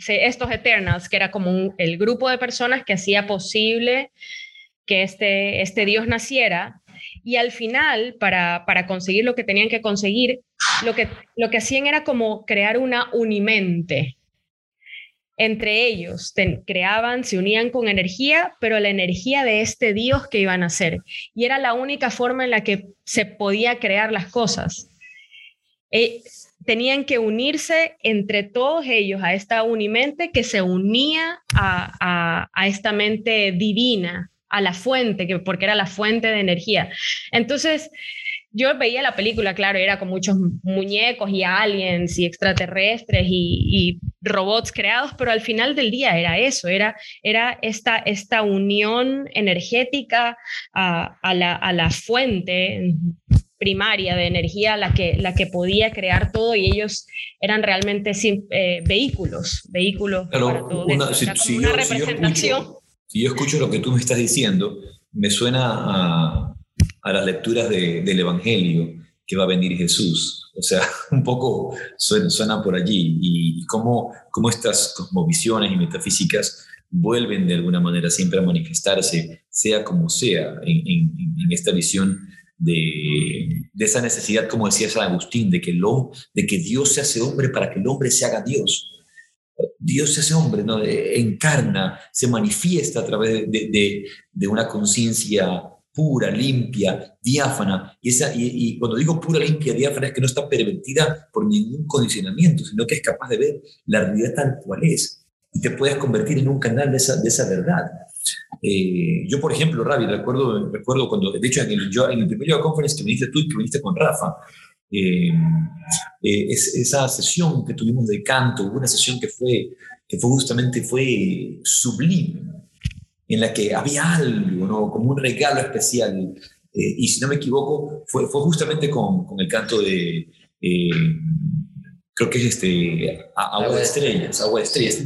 S3: estos Eternals, que era como el grupo de personas que hacía posible que este, este Dios naciera. Y al final, para, para conseguir lo que tenían que conseguir, lo que, lo que hacían era como crear una unimente. Entre ellos creaban, se unían con energía, pero la energía de este Dios que iban a ser. Y era la única forma en la que se podía crear las cosas. Eh, tenían que unirse entre todos ellos a esta unimente que se unía a, a esta mente divina, a la fuente, que, porque era la fuente de energía. Entonces, yo veía la película, claro, era con muchos muñecos y aliens y extraterrestres y, robots creados, pero al final del día era eso, era, era esta, esta unión energética a, la, fuente primaria de energía la que, la que podía crear todo y ellos eran realmente eh, vehículos, vehículos para todo una, una representación.
S2: si yo escucho lo que tú me estás diciendo, me suena a a las lecturas del Evangelio que va a venir Jesús. O sea, un poco suena, por allí y, cómo, cómo estas cosmovisiones y metafísicas vuelven de alguna manera siempre a manifestarse, sea como sea, en, esta visión de, esa necesidad, como decía San Agustín, de que, lo, de que Dios se hace hombre para que el hombre se haga Dios. Dios se hace hombre, ¿no? encarna, se manifiesta a través de, de una conciencia pura, limpia, diáfana. Y, esa, y, cuando digo pura, limpia, diáfana es que no está pervertida por ningún condicionamiento, sino que es capaz de ver la realidad tal cual es y te puedes convertir en un canal de esa, de esa verdad. Eh, yo, por ejemplo, Ravi, recuerdo, recuerdo cuando, de hecho, en el, yo, en el primer yoga conference que viniste tú y que viniste con Rafa, eh, eh, es, esa sesión que tuvimos de canto, una sesión que fue, que fue justamente fue sublime, en la que había algo, ¿no? como un regalo especial. Eh, y si no me equivoco, fue, fue justamente con, con el canto de, eh, creo que es este, Agua de Estrellas, Agua de Estrellas.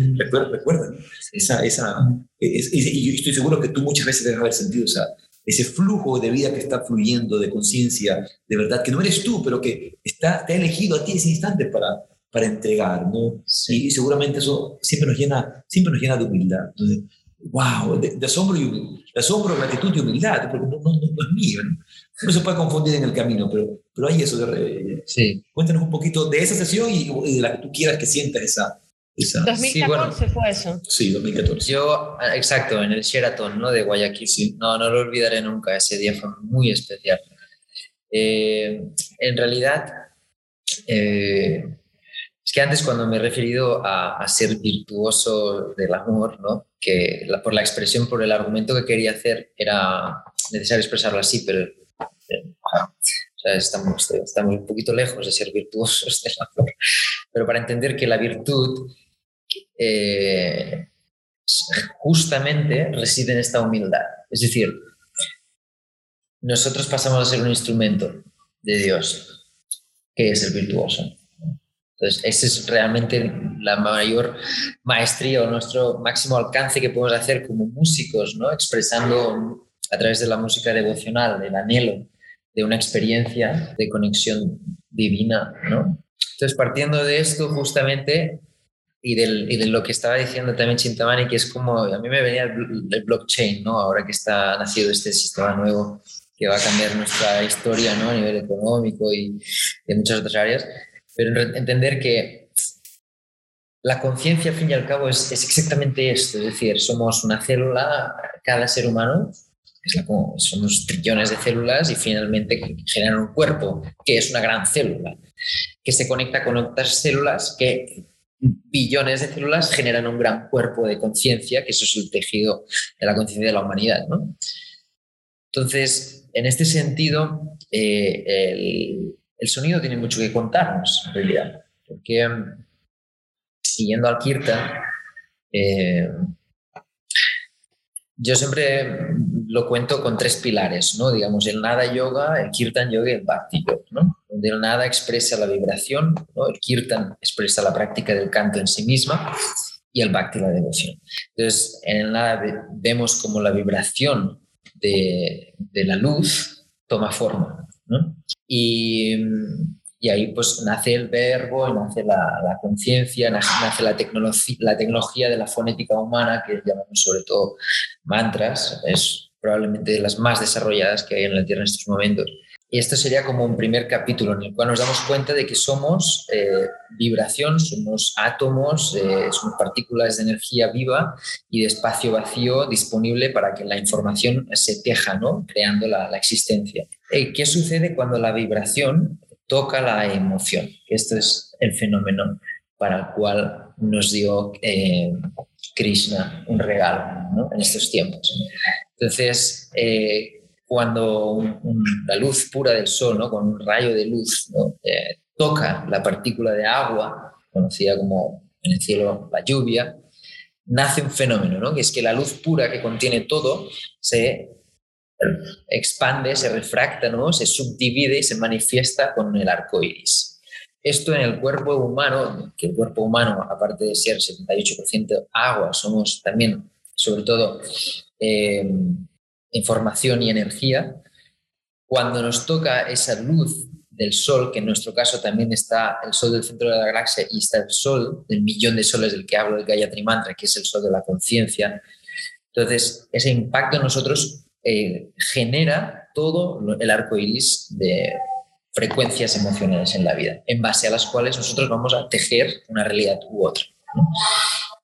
S2: ¿Recuerdan? Esa, esa, y yo estoy seguro que tú muchas veces debes haber sentido esa, ese flujo de vida que está fluyendo, de conciencia, de verdad, que no eres tú, pero que está, te ha elegido a ti ese instante para, para entregar, ¿no? Y, seguramente eso siempre nos llena, siempre nos llena de humildad. Entonces, wow, de, asombro, y, de asombro, gratitud y humildad, porque no, no, no, es mío. ¿no? se puede confundir en el camino, pero, pero hay eso. De, sí. Cuéntanos un poquito de esa sesión y, de la que tú quieras que sientas esa. esa
S3: 2014 fue eso.
S2: Sí, 2014.
S4: Yo, exacto, en el Sheraton ¿no? de Guayaquil. Sí. No, no lo olvidaré nunca. Ese día fue muy especial. Eh, en realidad, eh, es que antes cuando me he referido a, ser virtuoso del amor, ¿no? que por la expresión, por el argumento que quería hacer, era necesario expresarlo así, pero estamos, un poquito lejos de ser virtuosos del amor. Pero para entender que la virtud eh, justamente reside en esta humildad. Es decir, nosotros pasamos a ser un instrumento de Dios, que es el virtuoso. Entonces, ese es realmente la mayor maestría o nuestro máximo alcance que podemos hacer como músicos, ¿no? Expresando a través de la música devocional, el anhelo de una experiencia de conexión divina, ¿no? Entonces, partiendo de esto justamente y, del, y de lo que estaba diciendo también Chintamani, que es como, a mí me venía el, blockchain, ¿no? Ahora que está nacido este sistema nuevo que va a cambiar nuestra historia, ¿no? A nivel económico y de muchas otras áreas pero entender que la conciencia, al fin y al cabo, es, exactamente esto, es decir, somos una célula, cada ser humano, somos trillones de células y finalmente generan un cuerpo, que es una gran célula, que se conecta con otras células que billones de células generan un gran cuerpo de conciencia, que eso es el tejido de la conciencia de la humanidad. ¿no? Entonces, en este sentido, eh, el, el sonido tiene mucho que contarnos, en realidad, porque mm, siguiendo al Kirtan, eh, yo siempre lo cuento con tres pilares, ¿no? Digamos, el nada yoga, el kirtan yoga y el bhakti yoga, ¿no? Donde el nada expresa la vibración, ¿no? El kirtan expresa la práctica del canto en sí misma y el bhakti la devoción. Entonces, en el nada vemos como la vibración de, de la luz toma forma, ¿no? Y, y ahí pues nace el verbo, nace la, la conciencia, nace la, la tecnología de la fonética humana, que llamamos sobre todo mantras, es probablemente de las más desarrolladas que hay en la Tierra en estos momentos. esto sería como un primer capítulo en el cual nos damos cuenta de que somos eh, vibración, somos átomos, eh, somos partículas de energía viva y de espacio vacío disponible para que la información se teja, ¿no? creando la, existencia. Eh, ¿Qué sucede cuando la vibración toca la emoción? Esto es el fenómeno para el cual nos dio Krishna un regalo en estos tiempos. Entonces, cuando la luz pura del sol, ¿no? con un rayo de luz, eh, toca la partícula de agua, conocida como en el cielo la lluvia, nace un fenómeno, ¿no? que es que la luz pura que contiene todo se expande, se refracta, ¿no? se subdivide y se manifiesta con el arco iris. Esto en el cuerpo humano, que el cuerpo humano, aparte de ser 78% agua, somos también, sobre todo, eh, información y energía, cuando nos toca esa luz del Sol, que en nuestro caso también está el Sol del centro de la galaxia y está el Sol del millón de soles del que hablo, el Gayatri Mantra, que es el Sol de la conciencia. Entonces, ese impacto en nosotros eh, genera todo el arco iris de frecuencias emocionales en la vida, en base a las cuales nosotros vamos a tejer una realidad u otra.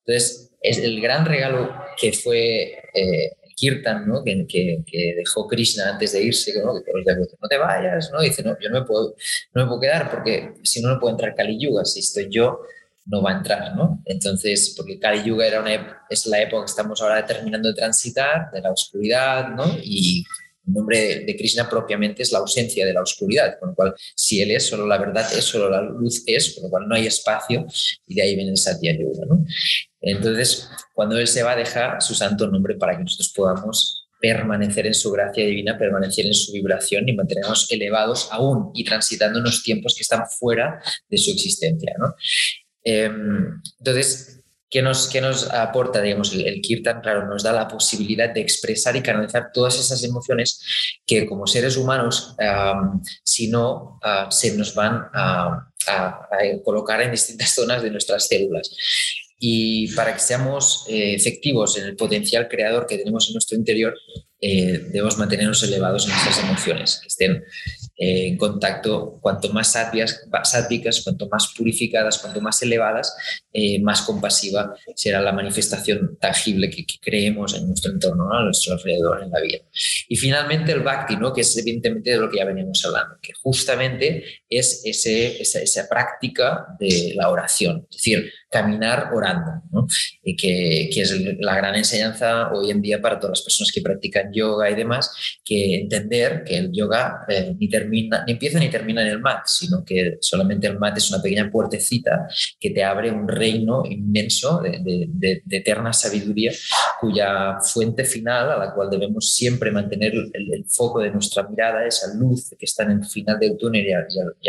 S4: Entonces, es el gran regalo que fue eh, Kirtan, ¿no? que, que, dejó Krishna antes de irse, ¿no? que no te vayas, ¿no? dice, no, yo no me puedo, no me puedo quedar porque si no, no puedo entrar Kali Yuga, si estoy yo, no va a entrar, ¿no? Entonces, porque Kali Yuga era una, es la época que estamos ahora terminando de transitar, de la oscuridad, ¿no? Y el nombre de Krishna propiamente es la ausencia de la oscuridad, con lo cual, si él es, solo la verdad es, solo la luz es, con lo cual no hay espacio, y de ahí viene el Satya Yuga, ¿no? Entonces, cuando Él se va, a dejar su santo nombre para que nosotros podamos permanecer en su gracia divina, permanecer en su vibración y mantenernos elevados aún y transitando en los tiempos que están fuera de su existencia. Em, entonces, ¿qué nos, qué nos aporta, digamos, el, Kirtan? Claro, nos da la posibilidad de expresar y canalizar todas esas emociones que como seres humanos, si no, ah, se nos van a colocar en distintas zonas de nuestras células y para que seamos eh, efectivos en el potencial creador que tenemos en nuestro interior, eh, debemos mantenernos elevados en nuestras emociones, que estén eh, en contacto, cuanto más sátvicas, cuanto más purificadas, cuanto más elevadas, más compasiva será la manifestación tangible que, creemos en nuestro entorno, a nuestro alrededor, en la vida. Y finalmente el bhakti, ¿no? que es evidentemente de lo que ya veníamos hablando, que justamente es esa, esa práctica de la oración, es decir, caminar orando, ¿no? y que, que, es la gran enseñanza hoy en día para todas las personas que practican yoga y demás, que entender que el yoga eh, ni, termina, ni empieza ni termina en el mat, sino que solamente el mat es una pequeña puertecita que te abre un reino inmenso de, de, de, eterna sabiduría cuya fuente final a la cual debemos siempre mantener el, foco de nuestra mirada, esa luz que está en el final del túnel y al, y al, y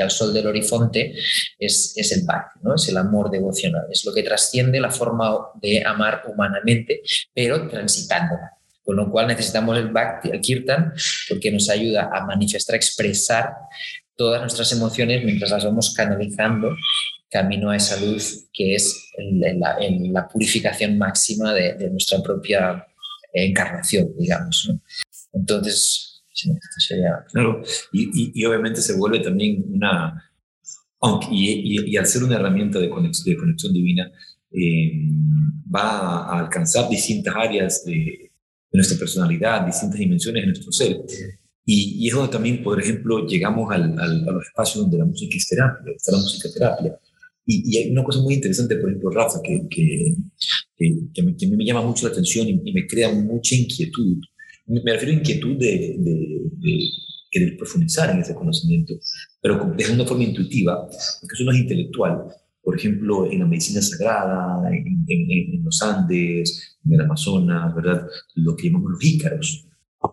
S4: al sol del horizonte, es, es el bhakti, ¿no? es el amor devocional, es lo que trasciende la forma de amar humanamente, pero transitándola. Con lo cual necesitamos el bhakti, el kirtan, porque nos ayuda a manifestar, a expresar todas nuestras emociones mientras las vamos canalizando camino a esa luz que es en, la, purificación máxima de, nuestra propia encarnación, digamos. Entonces,
S2: Y, obviamente se vuelve también una, y, al ser una herramienta de conexión, divina, eh, va a alcanzar distintas áreas de, nuestra personalidad, distintas dimensiones de nuestro ser. Y, es donde también, por ejemplo, llegamos al, a los espacios donde la música es terapia, está la música terapia. Y, hay una cosa muy interesante, por ejemplo, Rafa, que, que, que, me, me, llama mucho la atención y, me crea mucha inquietud me refiero a inquietud de, de, querer profundizar en ese conocimiento, pero de una forma intuitiva, porque eso no es intelectual. Por ejemplo, en la medicina sagrada, en, en, los Andes, en el Amazonas, ¿verdad? Lo que llamamos los ícaros.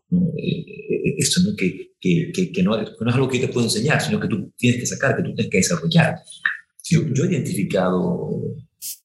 S2: ¿no? Eh, eh, esto ¿no? Que, que, que, no, es algo que te puedo enseñar, sino que tú tienes que sacar, que tú tienes que desarrollar. Yo, yo he identificado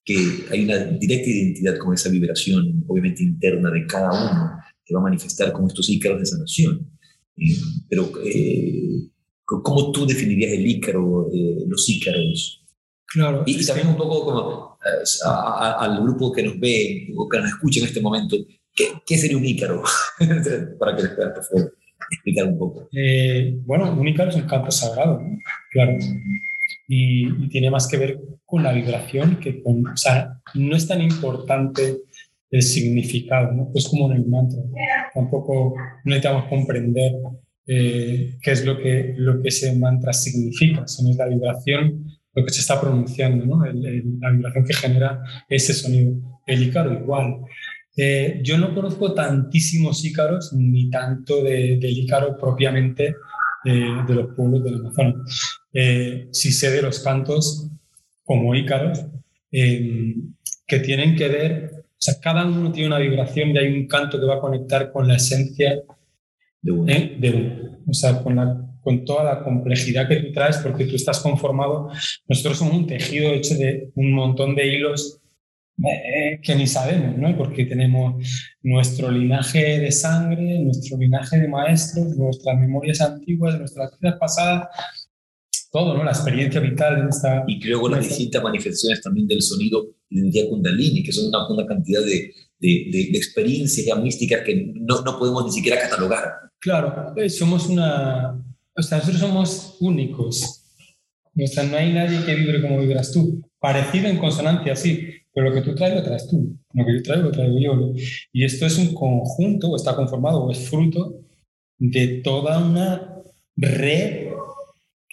S2: que hay una directa identidad con esa vibración, obviamente interna de cada uno, que va a manifestar como estos ícaros de sanación. Eh, pero, eh, ¿cómo tú definirías el ícaro, eh, los ícaros?
S5: Claro.
S2: Y, también un poco como al grupo que nos ve o que nos escucha en este momento, ¿qué, qué sería un ícaro? Para que les por favor. explicar un poco.
S5: Eh, bueno, un ícaro es un canto sagrado, ¿no? claro. Y, y, tiene más que ver con la vibración que con... O sea, no es tan importante el significado, ¿no? Pues como en el mantra. Tampoco necesitamos comprender eh, qué es lo que, lo que ese mantra significa, sino es la vibración, lo que se está pronunciando, ¿no? la vibración que genera ese sonido. El ícaro igual. Eh, yo no conozco tantísimos ícaros, ni tanto de, del ícaro propiamente eh, de los pueblos del Amazonas. Eh, sí sé de los cantos como ícaros que tienen que ver, sea, cada uno tiene una vibración y hay un canto que va a conectar con la esencia de uno. De O sea, con, la, con toda la complejidad que tú traes, porque tú estás conformado. Nosotros somos un tejido hecho de un montón de hilos eh, que ni sabemos, ¿no? Porque tenemos nuestro linaje de sangre, nuestro linaje de maestros, nuestras memorias antiguas, nuestras vidas pasadas, todo, ¿no? La experiencia vital en esta...
S2: Y luego las distintas manifestaciones también del sonido identidad kundalini, que son una, una cantidad de, de, de, experiencias ya místicas que no, no podemos ni siquiera catalogar.
S5: Claro, eh, somos una... O sea, nosotros somos únicos. O sea, no hay nadie que vibre como vibras tú. Parecido en consonancia, sí, pero lo que tú traes lo traes tú. Lo que yo traigo lo traigo yo. Y esto es un conjunto, o está conformado, o es fruto de toda una red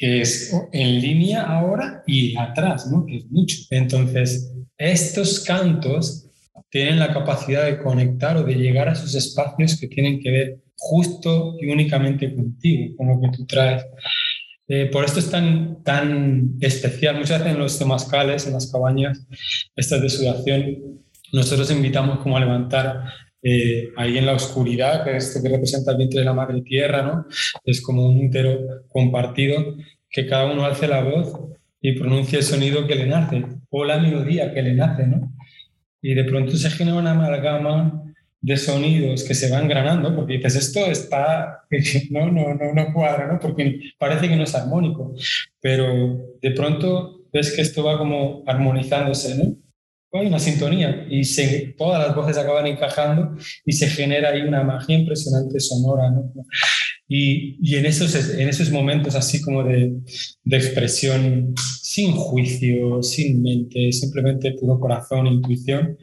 S5: que es en línea ahora y atrás, ¿no? Es mucho. Entonces, estos cantos tienen la capacidad de conectar o de llegar a esos espacios que tienen que ver justo y únicamente contigo, con lo que tú traes. Eh, por esto es tan, tan especial. Muchas veces en los temazcales, en las cabañas, estas de sudación, nosotros invitamos como a levantar eh, ahí en la oscuridad, que es esto que representa el vientre de la madre tierra, ¿no? Es como un útero compartido, que cada uno hace la voz y pronuncia el sonido que le nace, o la melodía que le nace, ¿no? Y de pronto se genera una amalgama de sonidos que se van granando, porque dices, esto está, no, no, no, no cuadra, ¿no? Porque parece que no es armónico, pero de pronto ves que esto va como armonizándose, ¿no? Hay una sintonía y se, todas las voces acaban encajando y se genera ahí una magia impresionante sonora, ¿no? Y, y en, esos, en esos momentos así como de, de expresión sin juicio, sin mente, simplemente puro corazón, intuición,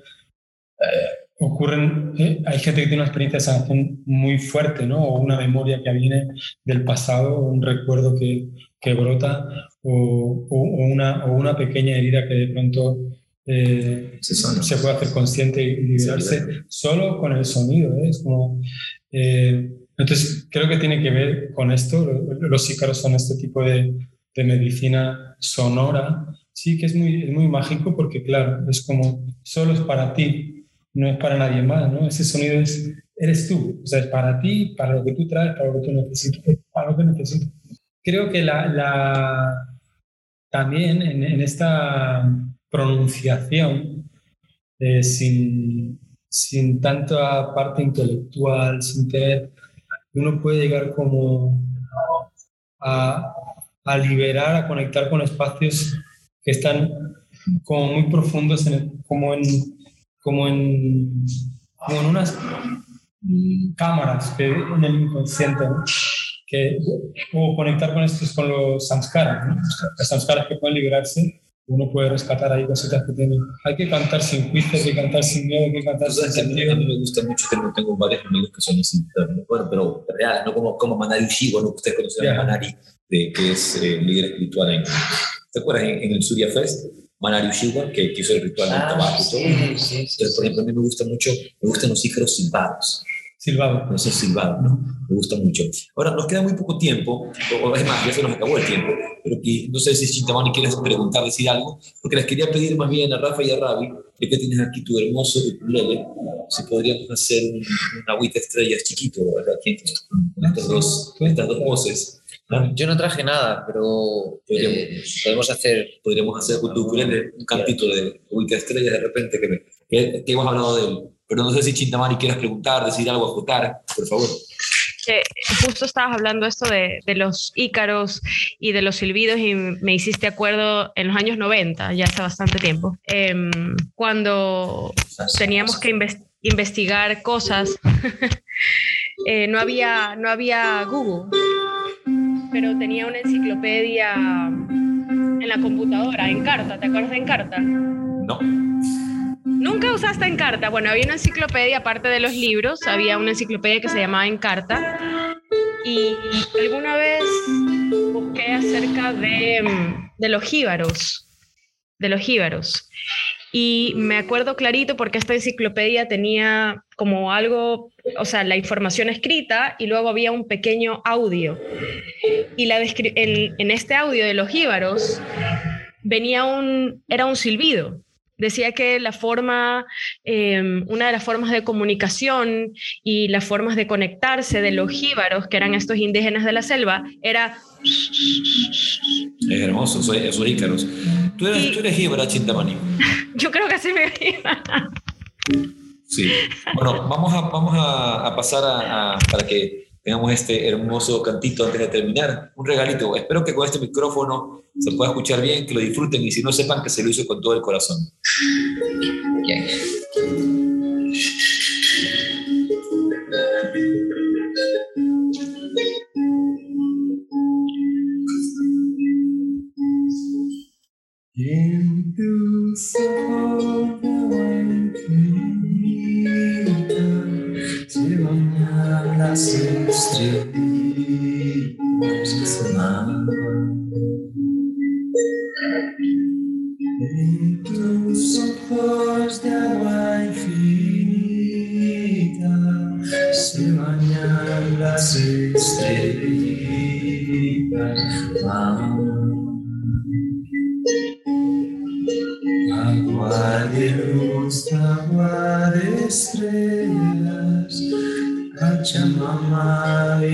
S5: eh, ocurren, eh, hay gente que tiene una experiencia de sanación muy fuerte, ¿no? O una memoria que viene del pasado, un recuerdo que, que brota, o, o, una, o una pequeña herida que de pronto eh, se, puede hacer consciente y liberarse solo con el sonido, ¿eh? Es como... Eh, entonces, creo que tiene que ver con esto. Los ícaros son este tipo de, de medicina sonora. Sí, que es muy, es muy mágico porque, claro, es como solo es para ti, no es para nadie más, ¿no? Ese sonido es, eres tú, o sea, es para ti, para lo que tú traes, para lo que tú necesitas, para lo que necesitas. Creo que la, la también en, en, esta pronunciación, eh, sin, sin tanta parte intelectual, sin tener, uno puede llegar como a, a liberar, a conectar con espacios que están como muy profundos, en como en como en, como en unas cámaras que, en el inconsciente, que, o conectar con estos, con los samskaras, ¿no? los samskaras que pueden liberarse, uno puede rescatar ahí cositas que tiene. Hay que cantar sin juicio, hay que cantar sin miedo, hay que cantar sin
S2: sentido. A mí me gusta mucho, tengo, tengo varios amigos que son así, bueno, pero real, no como, como Manari Shiva, ¿no? ustedes conocen yeah. a Manari, de, que es eh, líder espiritual en, ¿te acuerdas? En, en el Surya Fest, Manari Ushiwa, que, que hizo el ritual del ah, tabaco y todo. Sí, sí, Entonces, por ejemplo, a mí me gusta mucho, me gustan los ícaros silbados.
S5: Silbado.
S2: Esos silbados, ¿no? Me gusta mucho. Ahora, nos queda muy poco tiempo, o es más, ya se nos acabó el tiempo, pero que, no sé si Chintamani quieres preguntar, decir algo, porque les quería pedir más bien a Rafa y a Ravi, ya que tienes aquí tu hermoso ukulele, si podríamos hacer un, una agüita estrellas chiquito, ¿verdad? Aquí, con estas dos, con estas dos voces.
S4: Yo no traje nada, pero podríamos, eh, podemos hacer...
S2: Podríamos hacer con tu ukulele un cantito de Agüita Estrellas de repente, que, me, que, que, hemos hablado de él. Pero no sé si Chintamani quieres preguntar, decir algo, acotar, por favor.
S3: Eh, justo estabas hablando esto de, de, los ícaros y de los silbidos y me hiciste acuerdo en los años 90, ya hace bastante tiempo, eh, cuando teníamos que invest investigar cosas eh, no, había, no había Google, pero tenía una enciclopedia en la computadora, en carta, ¿te acuerdas de Encarta?
S2: No.
S3: ¿Nunca usaste Encarta? Bueno, había una enciclopedia, aparte de los libros, había una enciclopedia que se llamaba Encarta. Y alguna vez busqué acerca de, de los jíbaros, de los jíbaros. Y me acuerdo clarito porque esta enciclopedia tenía como algo, o sea, la información escrita y luego había un pequeño audio. Y la en, en este audio de los jíbaros venía un, era un silbido. Decía que la forma, em, una de las formas de comunicación y las formas de conectarse de los jíbaros, que eran estos indígenas de la selva, era...
S2: Es hermoso, soy, esos ícaros. Tú eres, tú eres jíbara, Chintamani.
S3: Yo creo que sí me
S2: Sí. Bueno, vamos a, vamos a, pasar a, para que tengamos este hermoso cantito antes de terminar. Un regalito. Espero que con este micrófono se pueda escuchar bien, que lo disfruten y si no sepan que se lo hizo con todo el corazón. Bien. En você. Pachamama,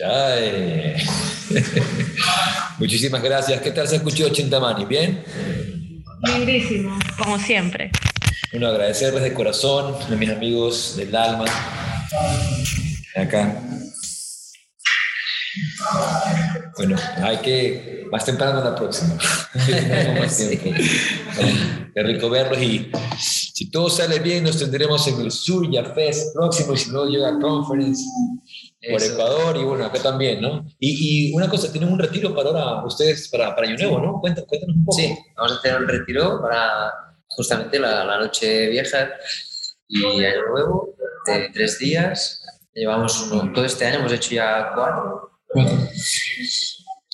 S2: Ya. eh. Muchísimas gracias. ¿Qué tal se escuchó Chintamani? ¿Bien?
S3: Lindísimo, como siempre.
S2: Bueno, agradecerles de corazón a mis amigos del alma. Acá. Bueno, hay que más temprano la próxima. Tenemos más tiempo. Bueno, Qué rico verlos y si todo sale bien nos tendremos en el Surya Fest próximo y si no llega Conference por
S4: Eso.
S2: Ecuador y bueno, acá también, ¿no? Y, y una cosa, tienen un retiro para ahora ustedes, para, para Año Nuevo, ¿no? Cuéntanos, cuéntanos un poco.
S4: Sí, vamos a hacer un retiro para justamente la, la noche vieja y año nuevo de tres días. Llevamos uno, todo este año hemos hecho ya cuatro.
S5: Bueno,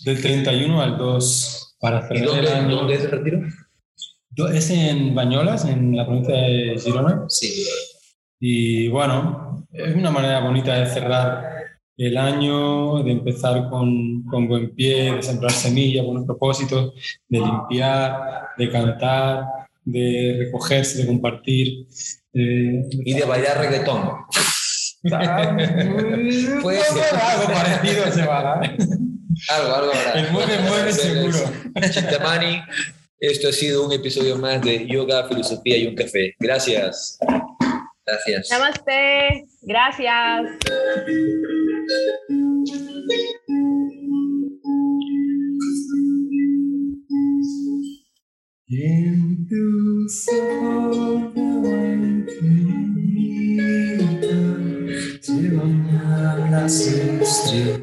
S5: del 31 al 2 para
S2: ¿Y
S5: cerrar el
S2: dónde,
S5: año.
S2: dónde es el retiro?
S5: Es en Bañolas, en la provincia de Girona.
S4: Sí,
S5: Y bueno, es una manera bonita de cerrar el año, de empezar con, con buen pie, de sembrar semillas, buenos propósitos, de limpiar, de cantar, de recogerse, de compartir. de-
S2: Y de bailar reggaetón. Puede ser.
S5: algo parecido se va a dar.
S4: algo, algo habrá.
S5: El mueve, mueve seguro.
S2: Chintamani, esto ha sido un episodio más de Yoga, Filosofía y un Café. Gracias.
S4: Gracias.
S3: Namaste. Gracias.
S4: Las estrellas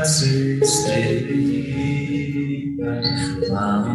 S5: bañan las